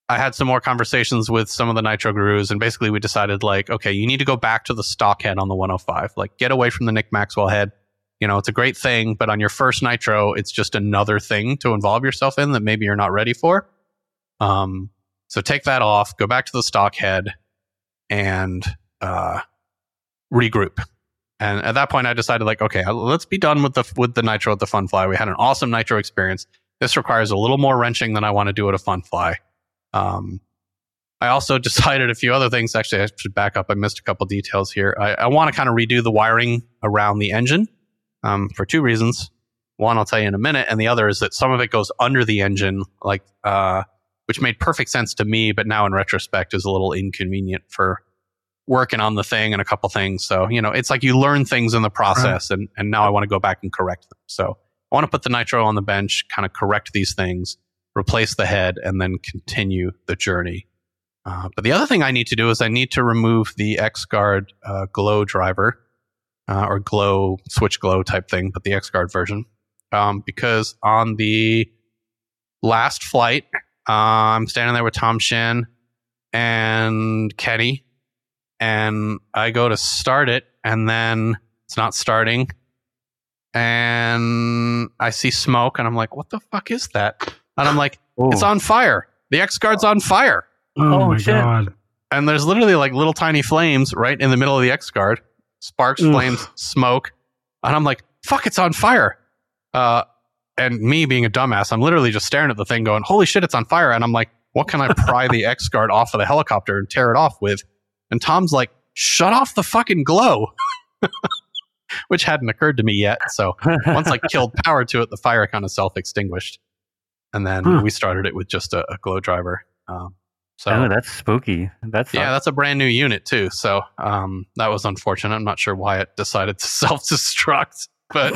I had some more conversations with some of the Nitro gurus, and basically we decided, like, okay, you need to go back to the stock head on the 105. Like, get away from the Nick Maxwell head. You know, it's a great thing, but on your first Nitro, it's just another thing to involve yourself in that maybe you're not ready for. Um, so take that off, go back to the stock head, and uh, regroup. And at that point, I decided, like, okay, let's be done with the with the Nitro at the Fun Fly. We had an awesome Nitro experience. This requires a little more wrenching than I want to do at a Fun Fly. Um, I also decided a few other things. Actually, I should back up. I missed a couple details here. I, I want to kind of redo the wiring around the engine um, for two reasons. One, I'll tell you in a minute, and the other is that some of it goes under the engine, like uh, which made perfect sense to me, but now in retrospect is a little inconvenient for working on the thing and a couple things. So you know, it's like you learn things in the process, and and now I want to go back and correct them. So I want to put the nitro on the bench, kind of correct these things, replace the head, and then continue the journey. Uh, but the other thing I need to do is I need to remove the XGuard uh, glow driver uh, or glow switch glow type thing, but the X Guard version. Um, because on the last flight, uh, I'm standing there with Tom Shin and Kenny, and I go to start it, and then it's not starting. And I see smoke, and I'm like, what the fuck is that? And I'm like, it's on fire. The X Guard's on fire. Oh, Oh, my shit. god. And there's literally like little tiny flames right in the middle of the X Guard. Sparks, Ugh. flames, smoke. And I'm like, fuck, it's on fire. Uh, and me being a dumbass, I'm literally just staring at the thing going, holy shit, it's on fire. And I'm like, what can I pry the X Guard off of the helicopter and tear it off with? And Tom's like, shut off the fucking glow. Which hadn't occurred to me yet. So once I killed power to it, the fire kind of self extinguished. And then Huh. we started it with just a, a glow driver. Um, so oh, that's spooky. That's yeah, that's a brand new unit too. So um, that was unfortunate. I'm not sure why it decided to self destruct, but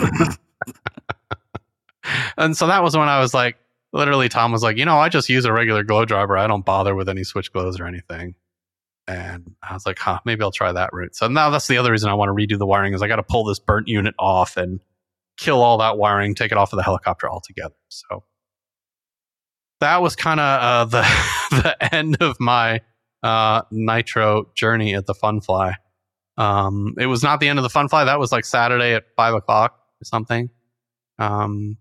and so that was when I was like, literally, Tom was like, you know, I just use a regular glow driver. I don't bother with any switch glows or anything. And I was like, huh, maybe I'll try that route. So now that's the other reason I want to redo the wiring is I got to pull this burnt unit off and kill all that wiring, take it off of the helicopter altogether. So that was kind of uh, the the end of my uh, nitro journey at the Fun Fly. Um, it was not the end of the Fun Fly. That was like Saturday at five o'clock or something. Um,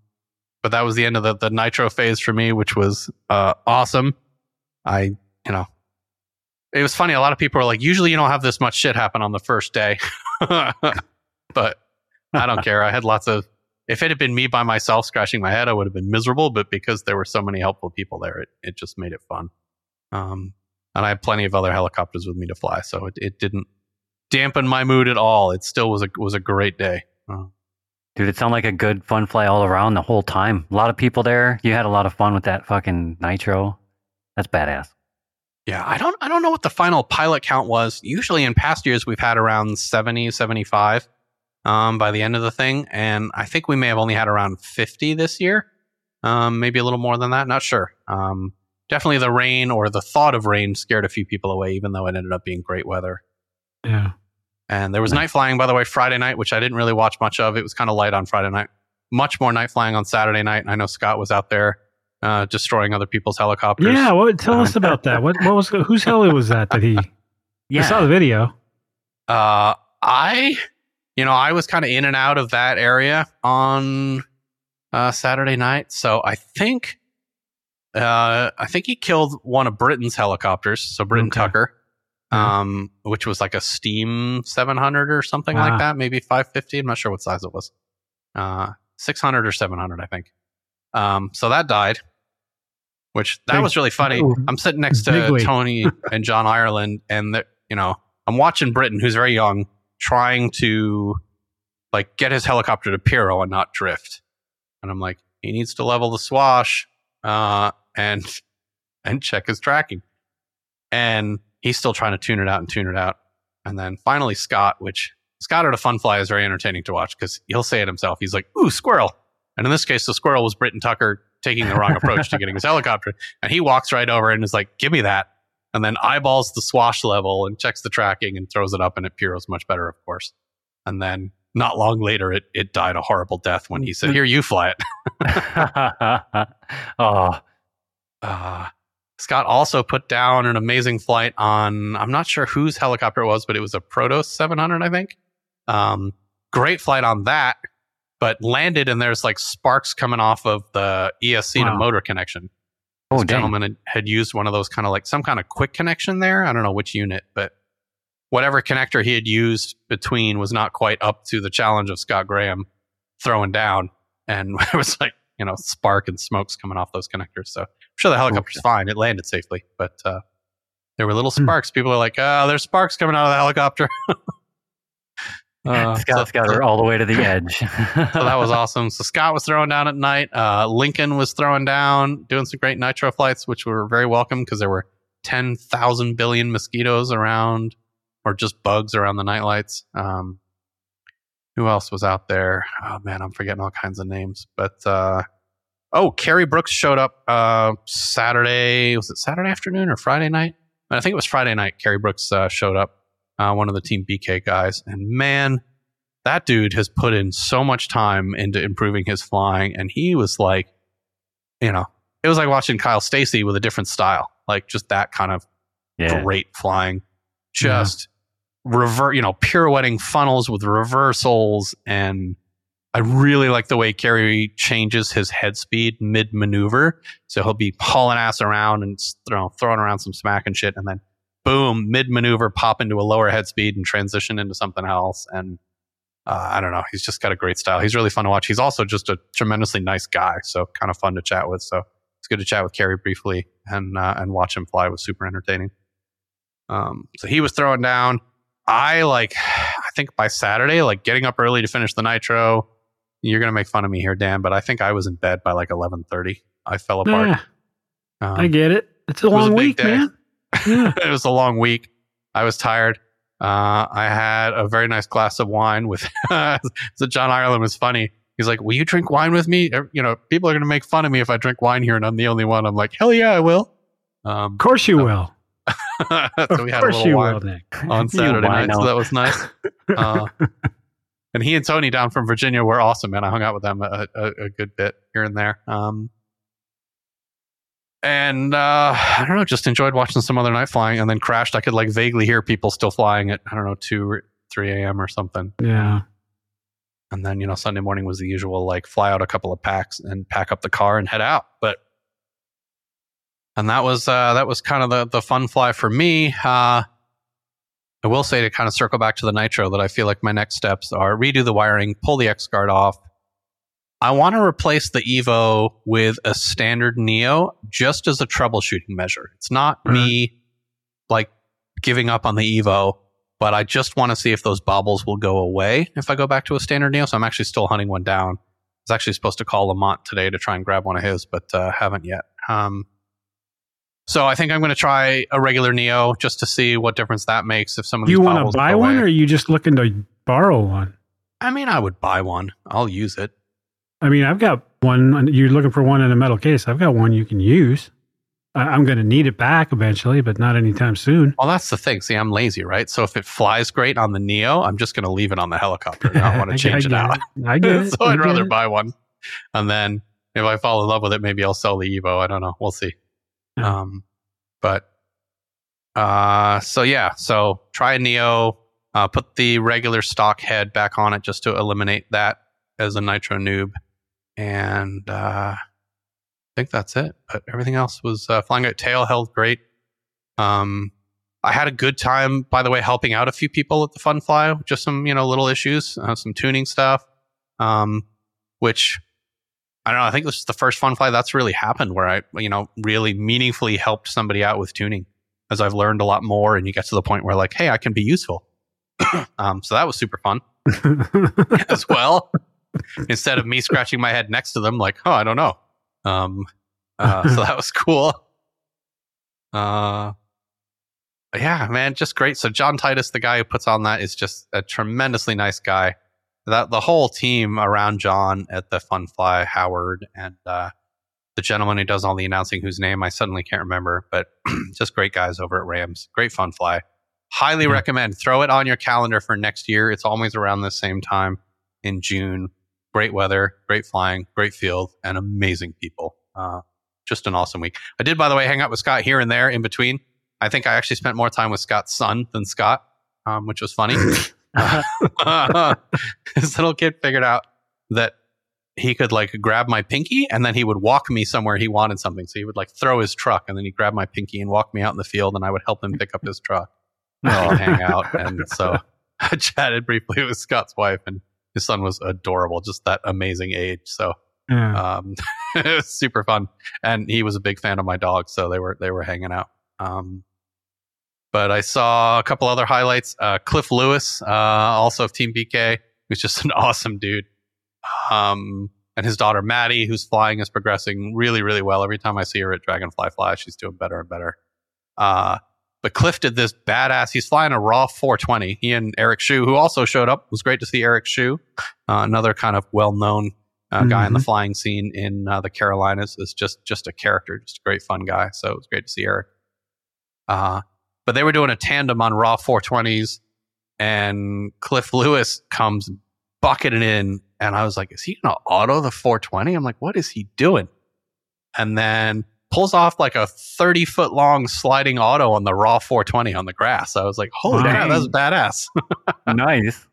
but that was the end of the, the nitro phase for me, which was uh, awesome. I, you know, it was funny. A lot of people are like, usually you don't have this much shit happen on the first day, but I don't care. I had lots of. If it had been me by myself scratching my head, I would have been miserable. But because there were so many helpful people there, it, it just made it fun. Um, and I had plenty of other helicopters with me to fly, so it, it didn't dampen my mood at all. It still was a was a great day. Uh, Dude, it sounded like a good fun fly all around the whole time. A lot of people there. You had a lot of fun with that fucking nitro. That's badass. yeah, I don't I don't know what the final pilot count was. Usually in past years we've had around 70, 75 um, by the end of the thing, and I think we may have only had around 50 this year. Um, maybe a little more than that, not sure. Um, definitely the rain or the thought of rain scared a few people away even though it ended up being great weather. Yeah. And there was night flying, by the way, Friday night, which I didn't really watch much of. It was kind of light on Friday night. Much more night flying on Saturday night. And I know Scott was out there uh, destroying other people's helicopters. Yeah. What? Tell us Um, about that. What? What was? Whose heli was that? That he? I saw the video. Uh, I, you know, I was kind of in and out of that area on uh, Saturday night. So I think, uh, I think he killed one of Britton's helicopters. So Britton Okay. Tucker, Yeah. um, which was like a Steam 700 or something Ah. like that, maybe 550. I'm not sure what size it was. Uh, 600 or 700, I think. Um, so that died, which that was really funny. Ooh. I'm sitting next to Tony and John Ireland, and the, you know, I'm watching Britton, who's very young, trying to like get his helicopter to Piro and not drift. And I'm like, he needs to level the swash uh, and and check his tracking. And he's still trying to tune it out and tune it out. And then finally Scott, which Scott at a fun fly is very entertaining to watch because he'll say it himself. He's like, ooh, squirrel. And in this case, the squirrel was Britton Tucker taking the wrong approach to getting his helicopter. And he walks right over and is like, give me that. And then eyeballs the swash level and checks the tracking and throws it up and it Piro's much better, of course. And then not long later, it, it died a horrible death when he said, here, you fly it. oh, Uh, Scott also put down an amazing flight on, I'm not sure whose helicopter it was, but it was a Protos 700, I think. Um, great flight on that, but landed and there's like sparks coming off of the ESC to motor connection. oh, This dang. gentleman had used one of those kind of like some kind of quick connection there. I don't know which unit, but whatever connector he had used between was not quite up to the challenge of Scott Graham throwing down. And it was like, you know, spark and smokes coming off those connectors. So sure the helicopter's fine. It landed safely, but uh, there were little Hmm. sparks. People are like, "Oh, there's sparks coming out of the helicopter." uh, Scott's so- got her all the way to the edge. so that was awesome. So Scott was throwing down at night. Uh, Lincoln was throwing down, doing some great nitro flights, which were very welcome because there were 10,000 billion mosquitoes around or just bugs around the nightlights. Um, who else was out there? Oh man, I'm forgetting all kinds of names. But uh, oh, Carrie Brooks showed up uh, Saturday. Was it Saturday afternoon or Friday night? I think it was Friday night. Carrie Brooks uh, showed up, uh, one of the Team BK guys, and man, that dude has put in so much time into improving his flying, and he was like, you know, it was like watching Kyle Stacy with a different style, like just that kind of yeah. great flying, just revert, you know, pirouetting funnels with reversals, and I really like the way Kerry changes his head speed mid maneuver. So he'll be hauling ass around and throwing around some smack and shit, and then boom, mid maneuver, pop into a lower head speed and transition into something else, and uh, I don't know. He's just got a great style. He's really fun to watch. He's also just a tremendously nice guy, so kind of fun to chat with. So it's good to chat with Kerry briefly and uh, and watch him fly was super entertaining. Um, so he was throwing down. I like, I think by Saturday, like getting up early to finish the nitro. You're gonna make fun of me here, Dan, but I think I was in bed by like 11:30. I fell apart. Yeah, Um, I get it. It's a a long big week, day. man. Yeah. it was a long week. I was tired. Uh, I had a very nice glass of wine with. so John Ireland was funny. He's like, "Will you drink wine with me? Er, You know, people are going to make fun of me if I drink wine here, and I'm the only one." I'm like, "Hell yeah, I will." Um, Of course you So- will. so Of we had a course little you wine will, Nick. on Saturday night, so that was nice. Uh, and he and Tony down from Virginia were awesome, man. I hung out with them a, a, a good bit here and there. Um, and uh, I don't know, just enjoyed watching some other night flying, and then crashed. I could like vaguely hear people still flying at I don't know two or three a.m. or something. Yeah. And then you know Sunday morning was the usual like fly out a couple of packs and pack up the car and head out. But and that was uh, that was kind of the the fun fly for me. Uh, I will say to kind of circle back to the nitro that I feel like my next steps are redo the wiring, pull the X guard off. I want to replace the Evo with a standard Neo just as a troubleshooting measure. It's not me like giving up on the Evo, but I just want to see if those bobbles will go away if I go back to a standard Neo. So I'm actually still hunting one down. I was actually supposed to call Lamont today to try and grab one of his, but uh, haven't yet. Um, so I think I'm going to try a regular Neo just to see what difference that makes. If some of Do you want to buy one, away. or are you just looking to borrow one? I mean, I would buy one. I'll use it. I mean, I've got one. You're looking for one in a metal case. I've got one you can use. I, I'm going to need it back eventually, but not anytime soon. Well, that's the thing. See, I'm lazy, right? So if it flies great on the Neo, I'm just going to leave it on the helicopter. and not want to I change it out. I get it. so I I'd rather it. buy one. And then if I fall in love with it, maybe I'll sell the Evo. I don't know. We'll see. Yeah. Um, but uh, so yeah, so try a Neo. Uh, put the regular stock head back on it just to eliminate that as a nitro noob, and uh, I think that's it. But everything else was uh, flying out. Tail held great. Um, I had a good time, by the way, helping out a few people at the Fun Fly. Just some, you know, little issues, uh, some tuning stuff, um, which I don't know. I think this is the first Fun Fly that's really happened where I, you know, really meaningfully helped somebody out with tuning, as I've learned a lot more, and you get to the point where like, hey, I can be useful. um, so that was super fun as well. Instead of me scratching my head next to them, like, oh, I don't know. Um, uh, so that was cool. Uh, yeah, man, just great. So John Titus, the guy who puts on that, is just a tremendously nice guy. That the whole team around John at the Fun Fly, Howard, and uh, the gentleman who does all the announcing, whose name I suddenly can't remember, but just great guys over at Rams. Great Fun Fly. Highly recommend. Throw it on your calendar for next year. It's always around the same time in June. Great weather, great flying, great field, and amazing people. Uh, just an awesome week. I did, by the way, hang out with Scott here and there in between. I think I actually spent more time with Scott's son than Scott, um, which was funny. His little kid figured out that he could like grab my pinky and then he would walk me somewhere he wanted something. So he would like throw his truck and then he'd grab my pinky and walk me out in the field and I would help him pick up his truck we'd hang out. And so I chatted briefly with Scott's wife and his son was adorable, just that amazing age. So Yeah. um, it was super fun. And he was a big fan of my dog, so they were they were hanging out. Um, but I saw a couple other highlights. Uh, Cliff Lewis, uh, also of Team BK, who's just an awesome dude. Um, and his daughter Maddie, who's flying, is progressing really, really well. Every time I see her at Dragonfly Fly, she's doing better and better. Uh, but Cliff did this badass. He's flying a raw 420. He and Eric Shu, who also showed up, it was great to see Eric Shu, uh, another kind of well-known uh, guy in the flying scene in uh, the Carolinas. Is just just a character, just a great fun guy. So it was great to see Eric. Uh, but they were doing a tandem on raw 420s, and Cliff Lewis comes bucketing in, and I was like, "Is he gonna auto the 420?" I'm like, "What is he doing?" And then pulls off like a 30 foot long sliding auto on the raw 420 on the grass. I was like, "Holy Wow. damn, that's badass!" nice.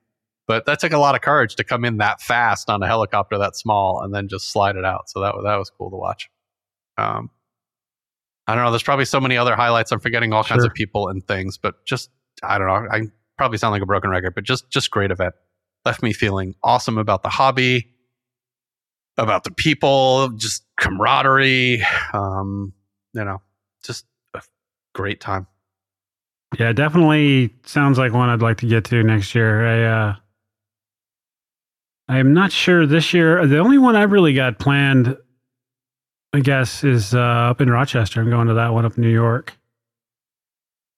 but that took a lot of courage to come in that fast on a helicopter that small and then just slide it out. So that that was cool to watch. Um, I don't know. There's probably so many other highlights. I'm forgetting all kinds of people and things, but just I don't know. I probably sound like a broken record, but just just great event. Left me feeling awesome about the hobby, about the people, just camaraderie. Um, you know, just a great time. Yeah, definitely sounds like one I'd like to get to next year. I uh I am not sure this year. The only one I've really got planned, I guess, is uh, up in Rochester. I'm going to that one up in New York.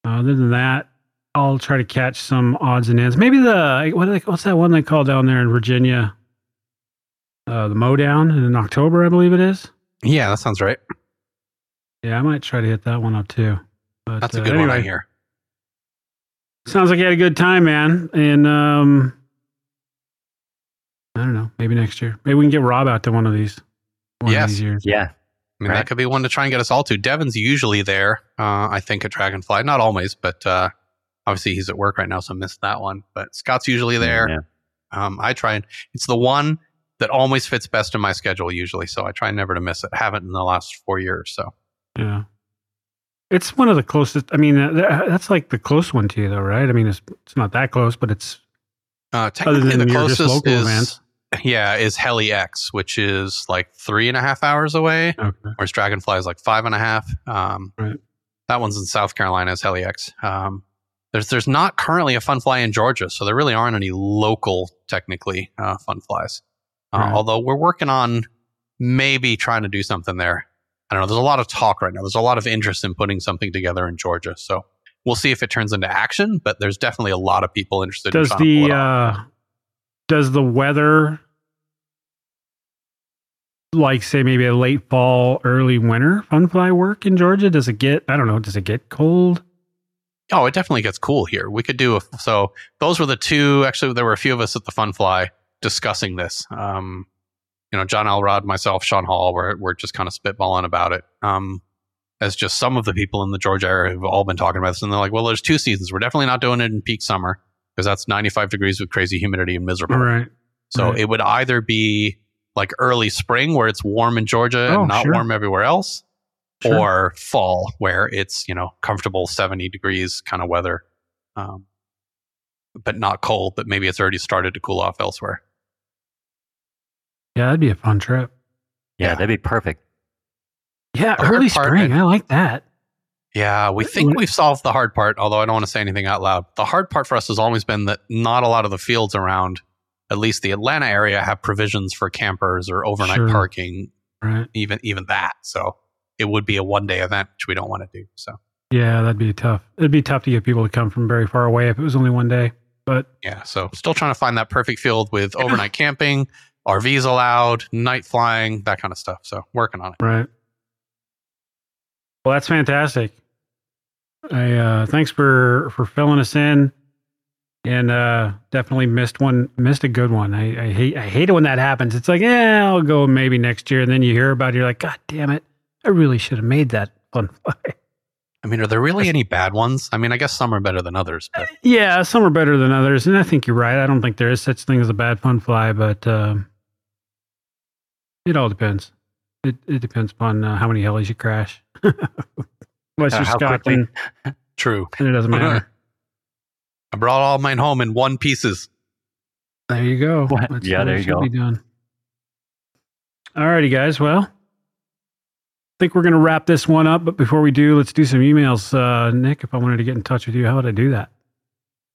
Uh, other than that, I'll try to catch some odds and ends. Maybe the what are they, what's that one they call down there in Virginia? Uh, the Mowdown in October, I believe it is. Yeah, that sounds right. Yeah, I might try to hit that one up too. But, That's a uh, good one I anyway. hear. Sounds like you had a good time, man. And um I don't know, maybe next year. Maybe we can get Rob out to one of these. One Yes. of these years. Yeah. I mean, Right. that could be one to try and get us all to. Devin's usually there, uh, I think, at Dragonfly. Not always, but uh, obviously he's at work right now, so missed that one. But Scott's usually there. Yeah. Um, I try and it's the one that always fits best in my schedule usually, so I try never to miss it. Haven't in the last four years, so Yeah. It's one of the closest. I mean, uh, that's like the close one to you, though, right? I mean, it's it's not that close, but it's uh, other technically than the closest local is events. Yeah is Heli X, which is like three and a half hours away. Okay. whereas Dragonfly is like five and a half. Um, Right. That one's in South Carolina, is Helix. Um, there's there's not currently a fun fly in Georgia, so there really aren't any local, technically, uh, fun flies. Uh, Right. Although we're working on maybe trying to do something there. I don't know. There's a lot of talk right now. There's a lot of interest in putting something together in Georgia. So we'll see if it turns into action. But there's definitely a lot of people interested. Does in trying to pull the uh does the weather like say maybe a late fall, early winter fun fly work in Georgia? Does it get I don't know, does it get cold? Oh, it definitely gets cool here. We could do a, so. Those were the two. Actually, there were a few of us at the Fun Fly discussing this. Um, you know, John Elrod, myself, Sean Hall, we're we're just kind of spitballing about it. Um, as just some of the people in the Georgia area who've all been talking about this, and they're like, "Well, there's two seasons. We're definitely not doing it in peak summer because that's 95 degrees with crazy humidity and miserable. Right. So right. it would either be like early spring where it's warm in Georgia Oh, and not sure. warm everywhere else, Sure. or fall where it's you know comfortable 70 degrees kind of weather um, but not cold but maybe it's already started to cool off elsewhere Yeah, that'd be a fun trip. Yeah, Yeah. that'd be perfect. Yeah, The early part- spring. I like that. Yeah we think we've solved the hard part although i don't want to say anything out loud the hard part for us has always been that not a lot of the fields around at least the atlanta area have provisions for campers or overnight Sure. parking Right. even even that so it would be a one day event which we don't want to do so Yeah, that'd be tough. It'd be tough to get people to come from very far away if it was only one day. But Yeah, so still trying to find that perfect field with overnight camping, RVs allowed, night flying, that kind of stuff. So working on it. right. Well, that's fantastic. I uh thanks for for filling us in. And uh definitely missed one missed a good one. I, I hate I hate it when that happens. It's like, yeah, I'll go maybe next year. And then you hear about it, you're like, God damn it. I really should have made that fun fly. I mean, are there really any bad ones? I mean, I guess some are better than others, but Yeah, some are better than others, and I think you're right. I don't think there is such thing as a bad fun fly, but um, it all depends. It it depends upon uh, how many helis you crash. Unless Uh, you're how Scott, quickly- then, true. then it doesn't matter. I brought all mine home in one pieces. there you go. That's Yeah, there you go. Be done. Alrighty, guys. Well, I think we're going to wrap this one up. But before we do, let's do some emails. Uh, Nick, if I wanted to get in touch with you, how would I do that?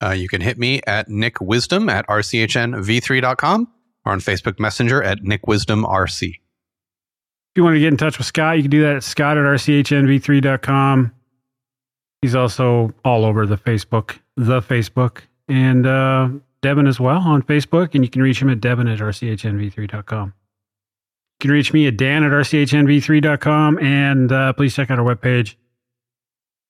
Uh, you can hit me at nickwisdom at rchnv3.com or on Facebook Messenger at nickwisdomrc. If you want to get in touch with Scott, you can do that at scott at rchnv3.com. He's also all over the Facebook, the Facebook, and uh, Devin as well on Facebook. And you can reach him at devin at rchnv3.com. You can reach me at dan at rchnv3.com. And uh, please check out our webpage,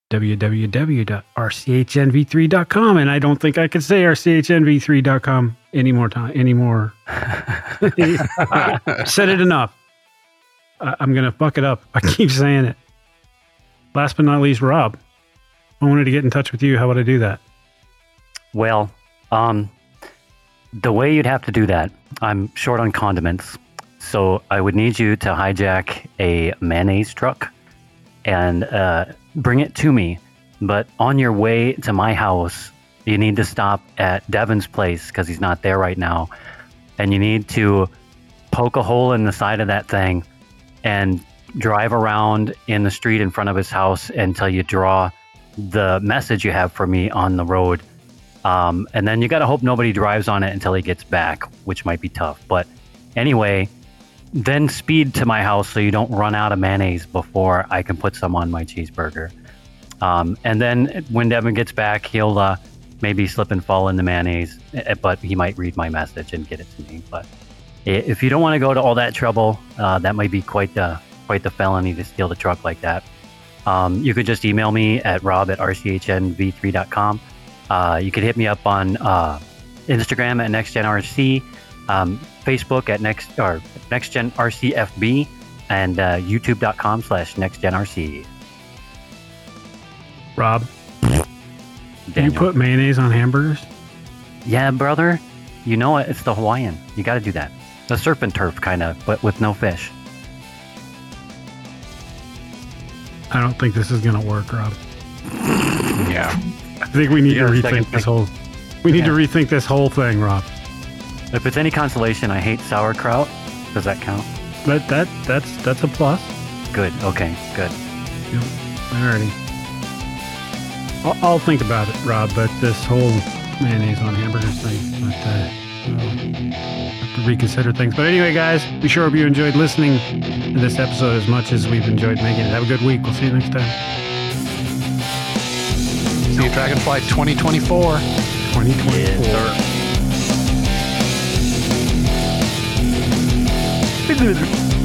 www.rchnv3.com. And I don't think I can say rchnv3.com any more time, anymore. Said it enough. I- I'm going to fuck it up. I keep saying it. Last but not least, Rob. I wanted to get in touch with you. How would I do that? Well, um, the way you'd have to do that, I'm short on condiments. So I would need you to hijack a mayonnaise truck and uh, bring it to me. But on your way to my house, you need to stop at Devin's place because he's not there right now. And you need to poke a hole in the side of that thing and drive around in the street in front of his house until you draw the message you have for me on the road. Um, and then you got to hope nobody drives on it until he gets back, which might be tough. But anyway, then speed to my house so you don't run out of mayonnaise before I can put some on my cheeseburger. Um, and then when Devin gets back, he'll uh, maybe slip and fall in the mayonnaise, eh, but he might read my message and get it to me. But if you don't want to go to all that trouble, uh, that might be quite the quite the felony to steal the truck like that. Um, you could just email me at rob at rchnv3.com. Uh, you could hit me up on uh, Instagram at nextgenrc, um, Facebook at next or nextgenrcfb, and uh, youtube.com slash nextgenrc. Rob, do you put mayonnaise on hamburgers? Yeah, brother. You know it. It's the Hawaiian. You got to do that. The surf and turf kind of, but with no fish. I don't think this is going to work, Rob. Yeah. I think we need You to got a second rethink this thing? whole. We need to rethink this whole thing, Rob. If it's any consolation, I hate sauerkraut. Does that count? But that that's that's a plus. Good. Okay. Good. Alrighty. I'll, I'll think about it, Rob. But this whole mayonnaise on hamburgers thing, but uh, I'll have to reconsider things. But anyway, guys, we sure hope you enjoyed listening to this episode as much as we've enjoyed making it. Have a good week. We'll see you next time. See you, Dragonfly 2024. 2024.